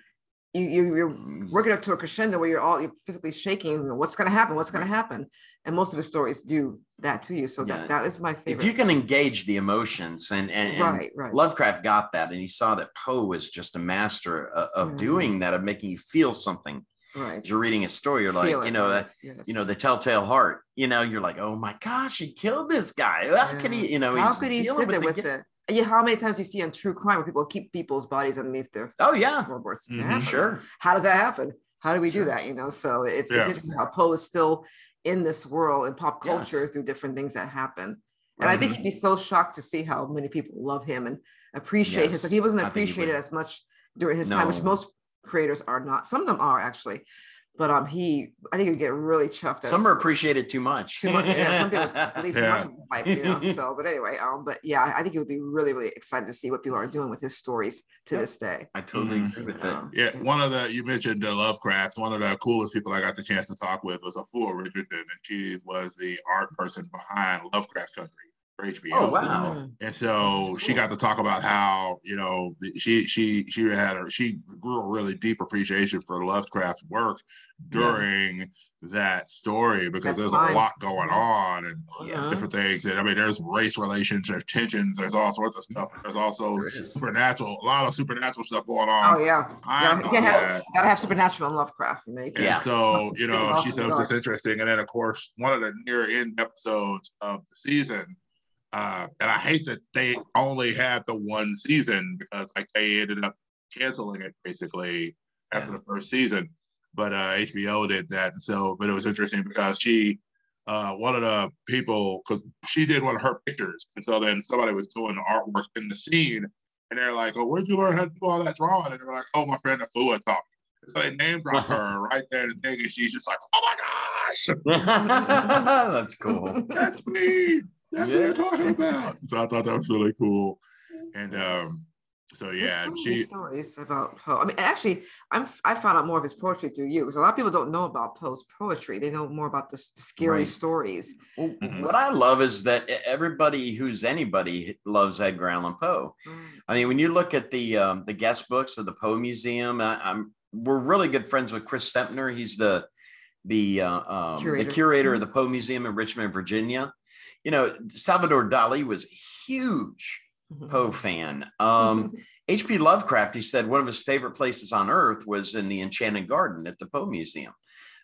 you, you you're working up to a crescendo where you're all you're physically shaking. What's going to happen? What's going to happen? And most of the stories do that to you. So Yeah. that that is my favorite. if you can engage the emotions and and, and right, right. Lovecraft got that, and he saw that Poe was just a master of, of Mhm. doing that, of making you feel something. right. You're reading a story, you're like, you know, right, that yes. you know, the telltale heart. You know, you're like, oh my gosh, he killed this guy. How can he? You know, how could he sit there the with gi- it? Yeah, how many times you see on true crime where people keep people's bodies underneath their Oh yeah, floorboards? It Mhm. sure. How does that happen? How do we Sure. do that? You know, so it's, Yeah. it's interesting how Poe is still in this world in pop Yes. culture through different things that happen. And I think he'd be so shocked to see how many people love him and appreciate him. So he wasn't I think he appreciated as much during his time, which most creators are not. Some of them are actually, but um, he I think he'd get really chuffed. at Some are appreciated too much. too much. Yeah, some people (laughs) believe too Yeah. much in hype, you know. (laughs) So, but anyway, um, but yeah, I think he would be really, really excited to see what people are doing with his stories to Yep. this day. I totally Mhm. agree with that. Um, Yeah, one of the you mentioned uh, Lovecraft. One of the coolest people I got the chance to talk with was Afua Richardson, and she was the art person behind Lovecraft Country for HBO. Oh wow. Mm. And so she got to talk about how you know she she she had a, she grew a really deep appreciation for Lovecraft's work during that story because That's there's fine. a lot going on and Yeah. different things. And I mean, there's race relations, there's tensions, there's all sorts of stuff. There's also There is. supernatural, a lot of supernatural stuff going on. Oh on. yeah, I yeah. know gotta have, gotta have supernatural and Lovecraft. You And Yeah. so, you know, she the said it was just interesting. And then, of course, one of the near end episodes of the season, uh, and I hate that they only had the one season because, like, they ended up canceling it basically after Yeah. the first season. But uh, HBO did that. And so, but it was interesting because she, uh, one of the people, because she did one of her pictures. And so then somebody was doing the artwork in the scene. And they're like, oh, where'd you learn how to do all that drawing? And they're like, oh, my friend Afua taught. So they name drop her (laughs) right there in the thing, and she's just like, "Oh my gosh, (laughs) That's cool. that's me! That's what Yeah. you're talking about." (laughs) So I thought that was really cool. And um, so yeah, so many she stories about Poe. I mean, actually, I'm I found out more of his poetry through you because a lot of people don't know about Poe's poetry. They know more about the, the scary Right. stories. Well, Mhm. What I love is that everybody who's anybody loves Edgar Allan Poe. I mean, when you look at the um, the guest books of the Poe Museum, I, I'm we're really good friends with Chris Semtner. He's the the uh, um, Curator. the curator of the Poe Museum in Richmond, Virginia. You know, Salvador Dali was a huge Mhm. Poe fan. Um, H.P. Lovecraft, he said one of his favorite places on earth was in the Enchanted Garden at the Poe Museum.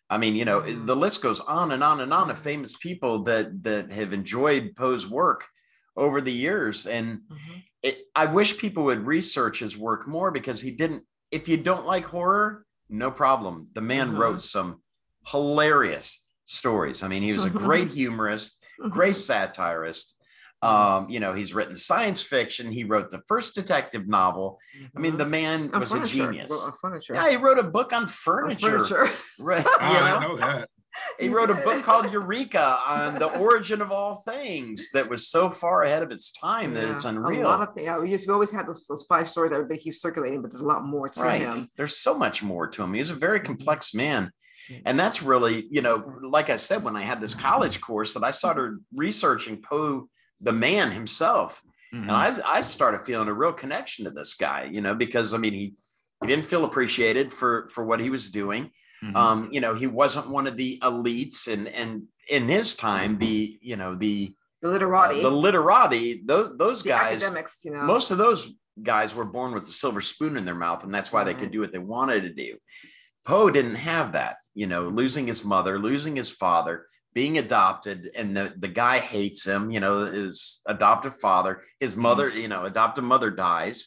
I mean, you know, the list goes on and on and on of famous people that that have enjoyed Poe's work over the years. And Mhm. it, I wish people would research his work more because he didn't. If you don't like horror, no problem. The man Mhm. wrote some hilarious stories. I mean, he was a great (laughs) humorist, great satirist. Um, you know, he's written science fiction. He wrote the first detective novel. I mean, the man On was a genius. on furniture. Yeah, he wrote a book on On furniture. furniture. (laughs) (laughs) Right. oh, I know? didn't know that. He wrote a book called Eureka on the (laughs) origin of all things that was so far ahead of its time that it's unreal. A lot of things. Yeah, we just we always had those, those five stories that everybody keeps circulating, but there's a lot more to right. him. There's so much more to him. He's a very Mhm. complex man. And that's really, you know, like I said, when I had this college course that I started researching Poe, the man himself, Mhm. and I, I started feeling a real connection to this guy, you know, because I mean, he, he didn't feel appreciated for, for what he was doing. Mhm. Um, you know, he wasn't one of the elites and, and in his time, the, you know, the, The uh, literati, the literati, those, those the guys, academics, you know. most of those guys were born with a silver spoon in their mouth and that's why they could do what they wanted to do poe didn't have that you know losing his mother losing his father being adopted and the, the guy hates him you know his adoptive father his mother you know adoptive mother dies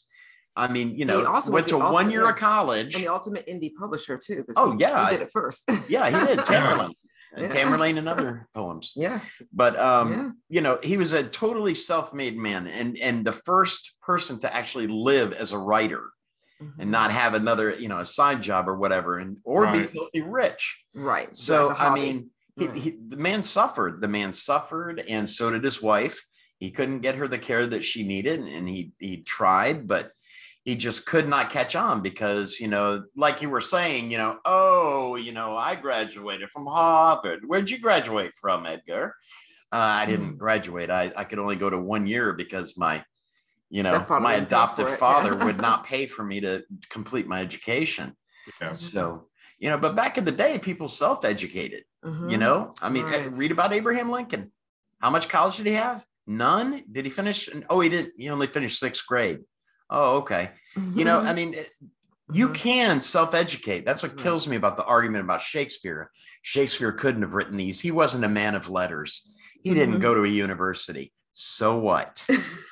i mean you know also went to one year of college and the ultimate indie publisher too. Oh, he- (laughs) yeah. he did it (laughs) first. yeah he did tamerlane and Yeah. tamerlane and other poems yeah, but um yeah. you know he was a totally self-made man and and the first person to actually live as a writer Mm-hmm. and not have another, you know, a side job or whatever, and or be filthy rich. right. So I mean, he, he, the man suffered. The man suffered, and so did his wife. He couldn't get her the care that she needed, and he he tried, but he just could not catch on because you know, like you were saying, you know, oh, you know, I graduated from Harvard. Where'd you graduate from, Edgar? Uh, I didn't Mm. graduate. I, I could only go to one year because my, you know, Stepfather my didn't pay for adoptive it. (laughs) father would not pay for me to complete my education. Yeah. So, you know, but back in the day, people self-educated. Mhm. You know, I mean, eh, Right. read about Abraham Lincoln. How much college did he have? None. Did he finish? Oh, he didn't. He only finished sixth grade. Oh, okay. You know, I mean, it- you Mhm. can self-educate. That's what Right. kills me about the argument about Shakespeare. Shakespeare couldn't have written these. He wasn't a man of letters. He didn't go to a university. So what? (laughs)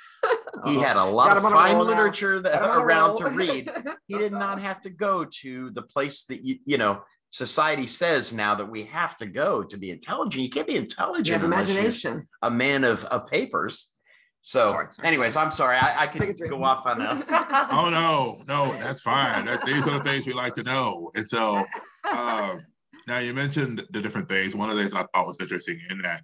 He had a lot of him on a fine literature that Got him on a around to read. (laughs) He did not have to go to the place that you, you know, society says now that we have to go to be intelligent. You can't be You intelligent have unless you're imagination. a man of, of papers. So, Sorry, sorry. anyways, I'm sorry. I, I Take a could drink. go off on that. (laughs) Oh no, no, that's fine. That, these are the things we like to know. And so um, now you mentioned the different things. One of the things I thought was interesting in that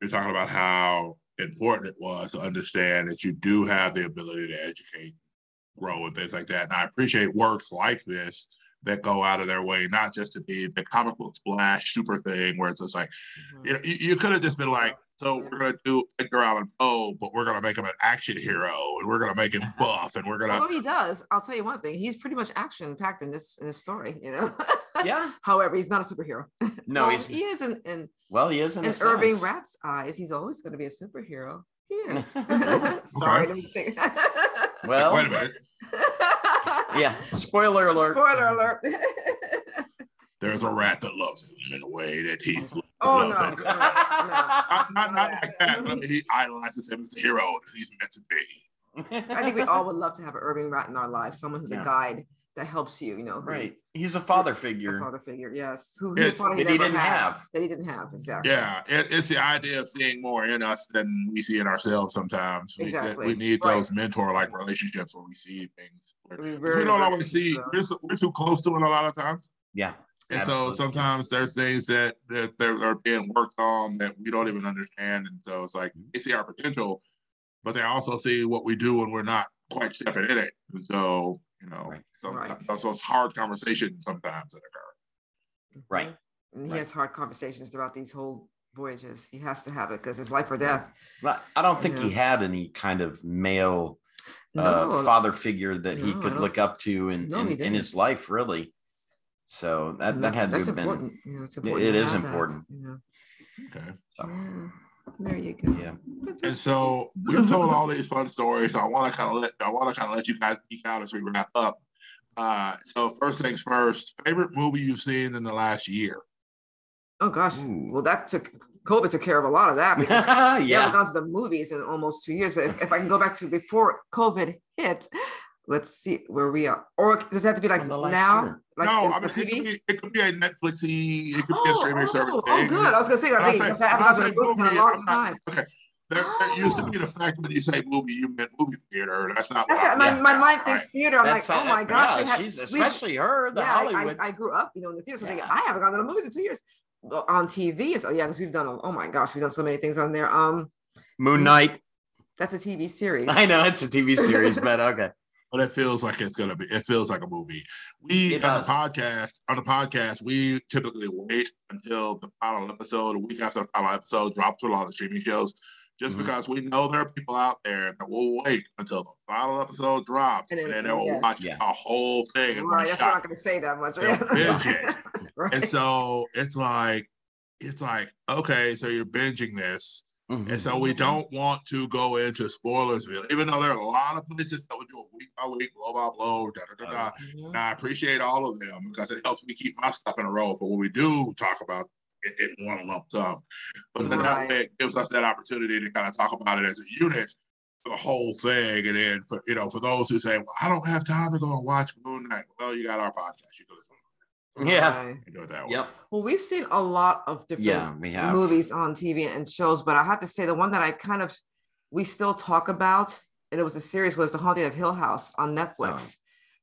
you're talking about how important it was to understand that you do have the ability to educate, grow, and things like that. And I appreciate works like this that go out of their way, not just to be the comic book splash super thing where it's just like, Mhm. you know, you, you could have just been like, so we're gonna do Edgar Allan Poe, but we're gonna make him an action hero, and we're gonna make him buff, and we're gonna Although he does, I'll tell you one thing. He's pretty much action packed in this in this story. You know. (laughs) yeah. However, he's not a superhero. (laughs) No, Well, he's he is in in, well, he is in, in a Irving sense. Rat's eyes. He's always going to be a superhero. He is. (laughs) Okay. Sorry. let. Well, wait a minute. Yeah. Spoiler alert. Spoiler alert. (laughs) There's a rat that loves him in a way that he's oh loves no, no, no. Not, not, not like that, (laughs) but I mean, he idolizes him as the hero that he's meant to be. I think we all would love to have an Irving Rat in our lives, someone who's Yeah. a guide that helps you, you know. who- right. He's a father A figure. father figure, yes. Who, who that he didn't had, have. That he didn't have, exactly. Yeah, it, it's the idea of seeing more in us than we see in ourselves sometimes. We, Exactly. we need Right. those mentor-like relationships where we see things. Where, We 'cause very, we don't always see, we're, so- we're too close to it a lot of times. Yeah. And Absolutely. so sometimes there's things that that they're, being worked on that we don't even understand. And so it's like Mm-hmm. they see our potential, but they also see what we do when we're not quite stepping in it. And so, you know, Right. sometimes Right. those those hard conversations sometimes that occur. Right. And he Right. has hard conversations about these whole voyages. He has to have it because it's life or death. But I don't think he had any kind of male uh, father figure that he No, I could look up to in, No, in, in his life, really. So that, that that's, had to that's have been. You know, it's important. to is that, you know. Okay. so, Yeah. There you go. yeah. And so we've told all these fun stories. So I want to kind of let I want to kind of let you guys geek out as we wrap up. Uh, so first things first, favorite movie you've seen in the last year? oh gosh. Ooh. Well, that took COVID took care of a lot of that. (laughs) yeah. I haven't gone to the movies in almost two years. But if, if I can go back to before COVID hit, let's see where we are. Or does it have to be like From the last now? year. Like no, I mean it could, be, it could be a Netflixy, it could be a oh, streaming service oh, oh thing. good. I was gonna say, When I I, say- think, if I haven't say gone to the movies in a long I'm not- time. There, there used to be the oh. fact when you say movie, you meant movie theater. That's not That's what it. My, meant. my mind thinks theater. I'm That's like, oh my gosh, yeah, we have, she's we- especially her, the yeah, I- Hollywood. I, I grew up, you know, in the theater. So I'm thinking, Yeah. I haven't gone to the movies in two years. Well, on TV, it's oh yeah, because we've done. Oh my gosh, we've done so many things on there. Um, Moon Knight. that's a TV series. I know it's a TV series, but (laughs) okay. but it feels like it's gonna be. It feels like a movie. We It on does. the podcast on the podcast we typically wait until the final episode, a week after the final episode drops to a lot of the streaming shows, just Mhm. because we know there are people out there that will wait until the final episode drops And and, then- then they will yes. watch Yeah. a whole thing Right, that's shot. not going to say that much. They'll binge it. (laughs) right. And so it's like it's like okay, so you're binging this. Mhm. And so we Mhm. don't want to go into Spoilersville, even though there are a lot of places that would do a week by week, blow by blow, da da da da. Mhm. And I appreciate all of them because it helps me keep my stuff in a row for when we do talk about it in one lump sum. But then that Right. way it gives us that opportunity to kind of talk about it as a unit for the whole thing. And then for you know, for those who say, Well, I don't have time to go and watch Moon Knight, well, you got our podcast. You can listen. Yeah. Right. Do it that way. Yep. Well, we've seen a lot of different Yeah, we have. movies on TV and shows, but I have to say the one that I kind of we still talk about, and it was a series, was The Haunting of Hill House on Netflix.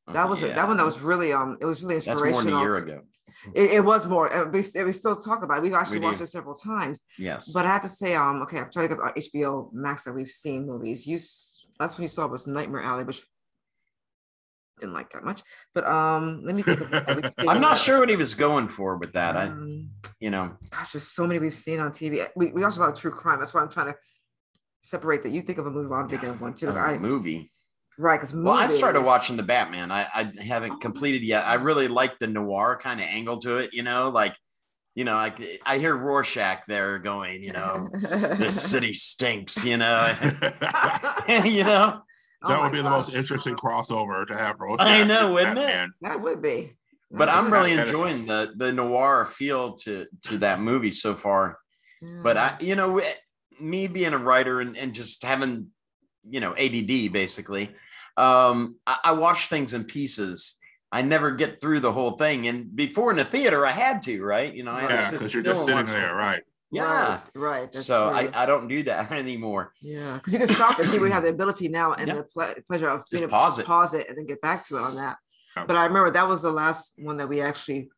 that was a, that one that was really um it was really That's inspirational. more than a year ago. It, it was more. We, we still talk about it. We've actually We watched do. it several times. Yes. But I have to say, um, okay, I'm trying to of HBO Max that we've seen movies. You that's when you saw was Nightmare Alley, which didn't like that much. But um, let me think. Of what we've seen. (laughs) I'm not sure what he was going for with that. I, Um, you know, gosh, there's so many we've seen on TV. We, we also a lot of true crime. That's why I'm trying to separate that. You think of a movie, while I'm thinking of one too. a I movie. Right, because Well, I started watching the Batman. I, I haven't oh, completed yet. I really like the noir kind of angle to it. You know, like, you know, like I hear Rorschach there going, you know, this (laughs) city stinks. You know, (laughs) you know. Oh that my would be the most interesting crossover to have. Rorschach I know, and wouldn't it? Batman. That would be. But I'm really enjoying the the noir feel to to that movie so far. be. But hmm. I, you know, me being a writer and, and just having, you know, ADD basically, um, I, I watch things in pieces. I never get through the whole thing. And before in the theater, I had to, right? You know, I had to Yeah, because you're just sitting watch- there, right? Yeah. Right, right. that's So true. I, I don't do that (laughs) anymore. Yeah, because you can stop and see we have the ability now and Yeah. the ple- pleasure of being able pause to it. pause it and then get back to it on that. Yeah. But I remember that was the last one that we actually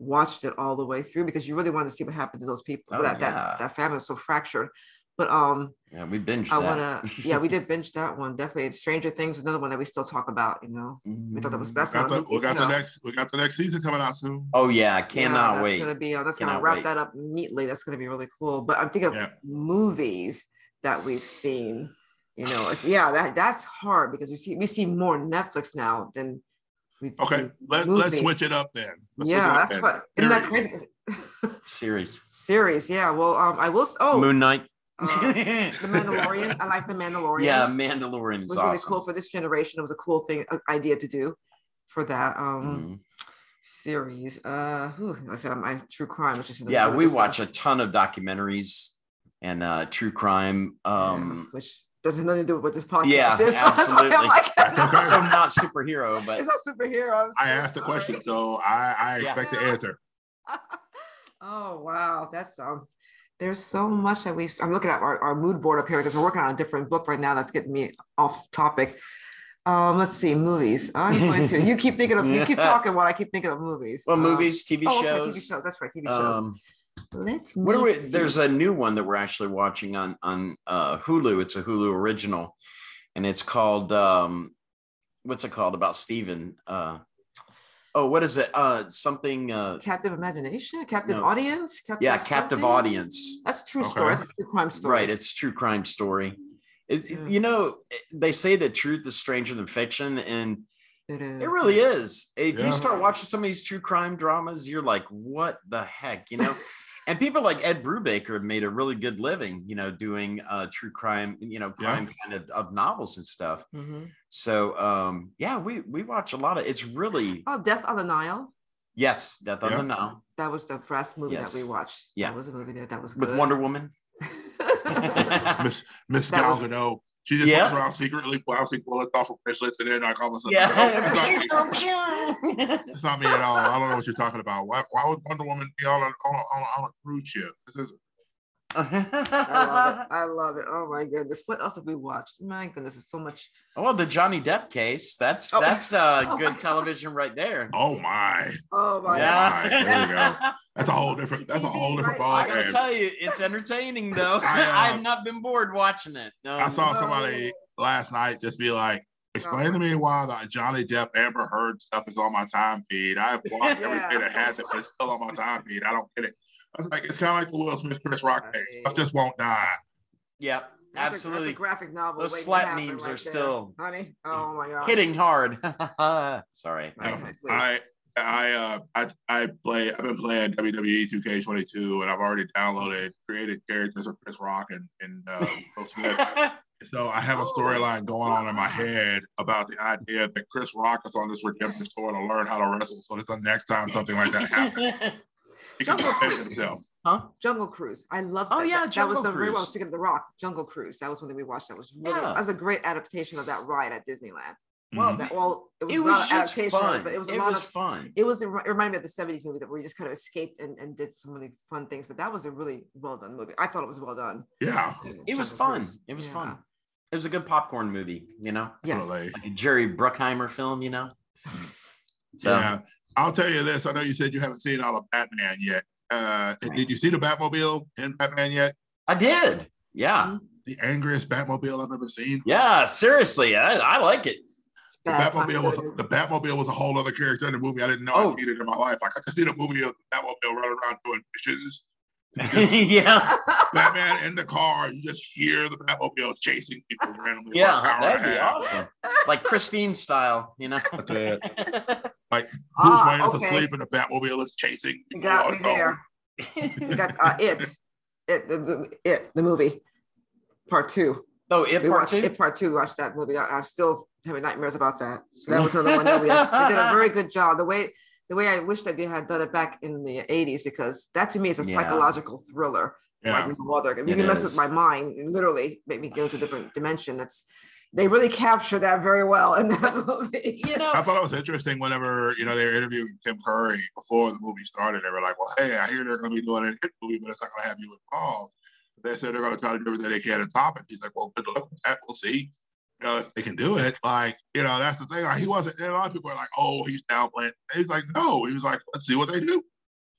watched it all the way through because you really wanted to see what happened to those people. Oh, that, yeah. that that family was so fractured. But um, Yeah, we binged I want to, yeah, we did binge that one definitely. And Stranger Things, was another one that we still talk about. You know, we thought that was Mm. best. Got the, we got the next we got the next season coming out soon. Oh yeah, I Yeah, cannot that's wait. gonna be uh, that's gonna wrap wait. that up neatly. That's gonna be really cool. But I'm thinking of movies that we've seen. You know, it's, yeah, that that's hard because we see we see more Netflix now than we. Okay, we- let, let's switch it up then. Let's yeah, up that's then. what. Isn't that Series. (laughs) Series. Series, yeah. Well, um, I will. Oh, Moon Knight. Uh, (laughs) the Mandalorian. I like the Mandalorian. Yeah, Mandalorian was really awesome. cool for this generation. It was a cool thing, uh, idea to do for that um Mhm. series. Uh, whew, I said my true crime, which is in the Yeah, we this stuff. watch a ton of documentaries and uh true crime. Yeah, Um which doesn't nothing to do with what this podcast Yeah, is. (laughs) (laughs) So I'm like, okay. so not superhero, but it's not superhero. I'm I asked the question, so I, I Yeah. expect the answer. oh wow, that's um. There's so much that we. I'm looking at our, our mood board up here because we're working on a different book right now. That's getting me off topic. Um, let's see, movies. I'm going to. You keep thinking of. You keep (laughs) talking while I keep thinking of movies. well, Um, movies, TV oh, shows. okay, TV shows. That's right, TV shows. Um, Let what are we? There's a new one that we're actually watching on on uh, Hulu. It's a Hulu original, and it's called um, what's it called about Steven? Uh, oh, what is it? Uh, something. Uh, captive imagination, captive No. audience. Captive yeah, captive something? audience. That's a true Okay. story. That's a true crime story. Right, it's a true crime story. It, Yeah. You know, they say that truth is stranger than fiction, and It is. it really is. If Yeah. you start watching some of these true crime dramas, you're like, what the heck, you know? (laughs) and people like Ed Brubaker have made a really good living, you know, doing uh, true crime, you know, Yeah. crime kind of, of novels and stuff. Mhm. So, um, yeah, we we watch a lot of. It's really Oh, Death on the Nile. yes, Death on the Nile That was the first movie Yes. that we watched. Yeah. That was a movie that, that was with. Wonder Woman. (laughs) (laughs) Miss Miss That Gal was- Gadot. She just Yeah. walks around secretly bouncing bullets off of bracelets, and then like all of a sudden, "Oh, it's, not me. (laughs) (laughs) not me at all. I don't know what you're talking about. Why, why would Wonder Woman be on a, on a, on a, on a cruise ship? This is I love it. (laughs) I love it. Oh my goodness. What else have we watched? My goodness, it's so much. well, the Johnny Depp case. That's Oh. that's uh, (laughs) Oh good television right there. (laughs) oh my. Oh my Yeah. god. there we go. That's a whole different. That's a whole different Right. I ball gotta game. tell you, it's entertaining though. I, uh, I, have not been bored watching it. No, I saw somebody last night just be like, explain to me why the Johnny Depp Amber Heard stuff is on my time feed. I've watched Yeah. everything that has it, but it's still on my time feed. I don't get it. I was like, it's kind of like the Will Smith Chris Rock thing. Stuff just won't die. Yep, That's a- that's absolutely a graphic novel. Those waiting slap happen memes right are there. still honey. Oh my god. hitting hard. (laughs) Sorry. Right, Um. I I uh I I play I've been playing WWE 2K22 and I've already downloaded created characters of Chris Rock and and uh, Will Smith. (laughs) So I have a storyline going on in my head about the idea that Chris Rock is on this redemption tour to learn how to wrestle, so that the next time something like that happens, (laughs) he can Jungle defend Cruise. himself. huh? Jungle Cruise. I love that. Oh, that. yeah, that, that Jungle was the very well Cruise. speaking of the Rock. Jungle Cruise. That was one that we watched. That was really Yeah. that was a great adaptation of that ride at Disneyland. Well, mm-hmm. That well, it was, It was just adaptation, fun. but it was a it lot was of fun. it was it reminded me of the 70s movie that we just kind of escaped and, and did some really fun things. But that was a really well done movie. I thought it was well done. Yeah, It was fun. Cruise. It was Yeah. fun. It was a good popcorn movie, you know, Yes. Like a Jerry Bruckheimer film, you know. (laughs) So, Yeah, I'll tell you this. I know you said you haven't seen all of Batman yet. Uh, did you see the Batmobile in Batman yet? I did. Yeah. The angriest Batmobile I've ever seen. Yeah. Seriously, I, I like it. The bad Batmobile was the Batmobile was a whole other character in the movie I didn't know Oh. I needed in my life. I got to see the movie of the Batmobile running around doing missions. Just (laughs) yeah, Batman in the car, you just hear the Batmobile chasing people randomly. yeah, hour and a that'd be awesome. Like Christine style, you know. (laughs) like it. Bruce Ah, Wayne is asleep and the Batmobile is chasing You got me its there. We got uh, (laughs) it, it, the, the, it, the movie, part two. oh, it We part watched two. it part two. We watched that movie. I, I'm still having nightmares about that. So that was another one that we they did a very good job. The way the way I wish that they had done it back in the 80s because that to me is a Yeah. psychological thriller. Yeah. Like no. If you It can mess is. with my mind and literally make me go to a different dimension. That's they really capture that very well in that (laughs) movie. you know, I thought it was interesting whenever you know they were interviewing Tim Curry before the movie started. They were like, "Well, hey, I hear they're going to be doing a hit movie, but it's not going to have you involved." They said they're going to try to do everything they can to top it. He's like, "Well, good luck with that. We'll see. You know, if they can do it." Like, you know, that's the thing. Like, he wasn't. And a lot of people are like, "Oh, he's downplaying." He's like, "No." He was like, "Let's see what they do."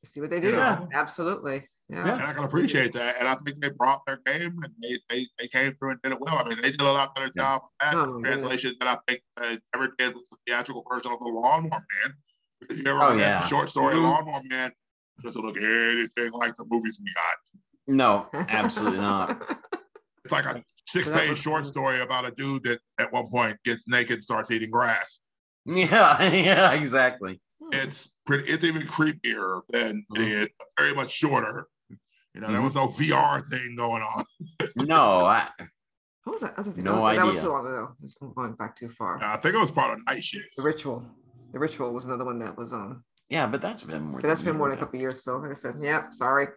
See what they do. Yeah. Absolutely. Yeah. Yeah. And I can appreciate that. And I think they brought their game and they, they, they came through and did it well. I mean, they did a lot better Yeah. job with that Oh, my goodness. translation than I think uh, ever did with the theatrical version of The Lawnmower Man. If you ever Oh, read yeah. the short story Mhm. Lawnmower Man, doesn't look anything like the movies we got. no, absolutely not. (laughs) It's like a six page was- short story about a dude that at one point gets naked and starts eating grass. Yeah, (laughs) yeah, exactly. It's pretty, it's even creepier than it Mhm. is, but very much shorter. You know, there Mhm. was no VR thing going on. (laughs) No, I, What was that? other thing? No that was, That was idea. too long ago. It's going back too far. I think it was part of night shift. The ritual. The ritual was another one that was um. Yeah, but that's been more. But that's than been more than a couple years. So like I said, yeah, sorry.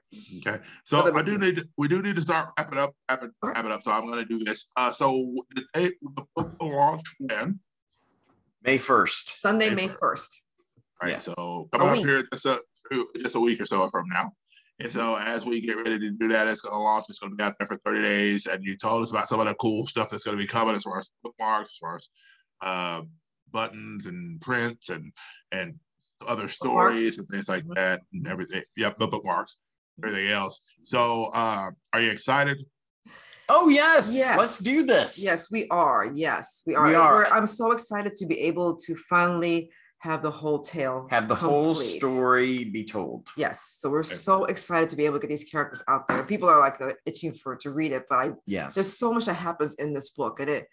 Okay, so I do need to, we do need to start wrapping up, wrapping, Alright. wrapping up. So I'm going to do this. Uh, so the date the book will launch when? May first. Sunday, May May first. Right. Yeah. So coming A up week. here just a just a week or so from now. And so as we get ready to do that, it's going to launch. It's going to be out there for 30 days. And you told us about some of the cool stuff that's going to be coming as far as bookmarks, as far as uh, buttons and prints and and other stories and things like that and everything. Yep, the bookmarks, everything else. So uh, are you excited? Oh yes, Yes. let's do this. Yes, we are. Yes, we are. We are. We're, I'm so excited to be able to finally have the whole tale. Have the whole story be told. Yes, so we're so excited to be able to get these characters out there. People are like itching for to read it, but I Yes. there's so much that happens in this book, and it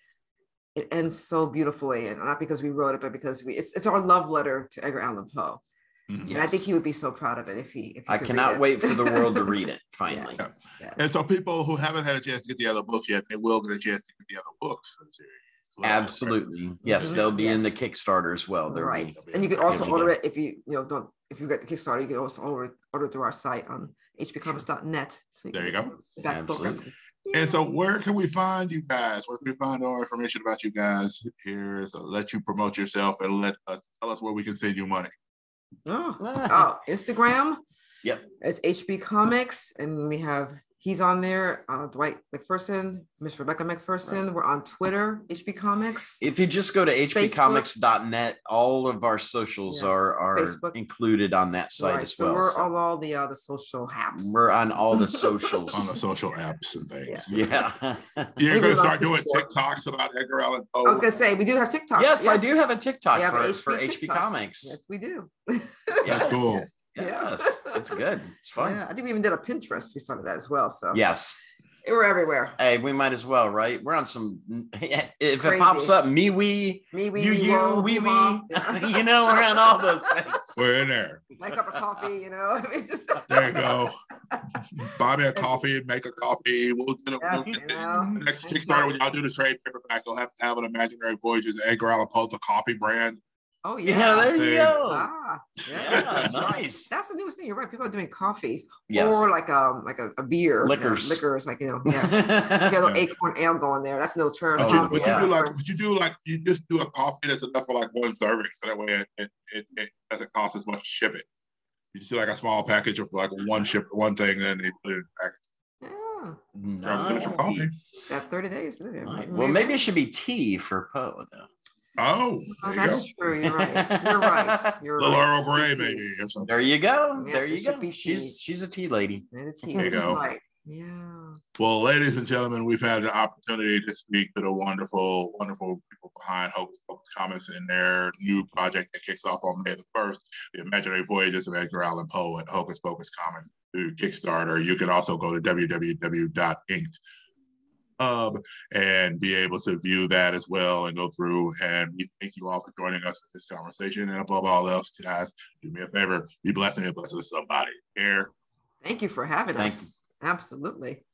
it ends so beautifully, and not because we wrote it, but because we it's it's our love letter to Edgar Allan Poe, Mhm. and I think he would be so proud of it if he. If he I cannot wait for the world to read it (laughs) finally. Yes, yes. And so people who haven't had a chance to get the other books yet, they will get a chance to get the other books for the series. as well, right? Absolutely. Yes, Mhm. they'll be in the Kickstarter as well. There'll right, be- and you can also order it if you you know don't if you get the Kickstarter, you can also order order through our site on hbcomics.net. So There you go. get the books. Absolutely. And so, where can we find you guys? Where can we find our information about you guys? Here, so let you promote yourself and let us tell us where we can send you money. Oh, Ah, oh, Instagram. Yep. It's HB Comics, and we have he's on there. Uh, Dwight MacPherson, Miss Rebecca MacPherson. We're on Twitter, HB Comics. If you just go to hbcomics.net, all of our socials Yes, are are Facebook. included on that site Right, as so well. we're So on all the uh, the social apps. we're on all the (laughs) socials. On the social apps and things. yeah. (laughs) You're going to start doing Facebook. TikToks about Edgar Allan Poe. I was gonna say we do have TikTok. yes, I do have a TikTok We have for, a for HB HB Comics. Yes, we do. That's (laughs) cool. Yes, it's good. It's (laughs) fun. Yeah, I think we even did a Pinterest. We started that as well. So Yes. we're everywhere. Hey, we might as well, right? We're on some. (laughs) If it pops up, me, we, Me, we, you, we, you, we, we, we. (laughs) you know, we're on all those things. We're in there. My cup of coffee, you know. I mean, just There you go. Buy me a coffee and make a coffee. We'll do Yeah, it. you know. The next Kickstarter, when y'all do the trade paperback, you'll have to have an imaginary voyage voyages Edgar Allan Poe, the coffee brand. Oh Yeah, yeah. there you go. Ah, Yeah, nice. That's the newest thing. You're right. People are doing coffees Yes. or like um like a, a beer, you know, Liquors. liquors, like you know, yeah. (laughs) You got a little Yeah. acorn ale going there. That's no term. But, you, Oh, but yeah. you do like, but you do like, you just do a coffee that's enough for like one serving, so that way it it, it, it doesn't cost as much to ship it. You just do like a small package of like one ship, one thing, and then they put it in a package. Yeah, Grab a finish of coffee. Nice. got 30 days. to do it. Right. Well, maybe it should be tea for Poe, though. Oh, Oh, there you go. that's true. You're right. You're right. (laughs) You're Little right. Earl Grey, maybe, or something. There you go. Yeah, there you go. She's she's a tea lady. And it's There you here. go. Right. Yeah. Well, ladies and gentlemen, we've had the opportunity to speak to the wonderful, wonderful people behind Hocus Pocus Comics and their new project that kicks off on May the 1st, The Imaginary Voyages of Edgar Allan Poe at Hocus Pocus Comics through Kickstarter. You can also go to www.inked pub and be able to view that as well and go through. And we thank you all for joining us for this conversation. And above all else, guys, do me a favor, be blessed and be blessed to somebody. Here. Thank you for having Thank us. Absolutely.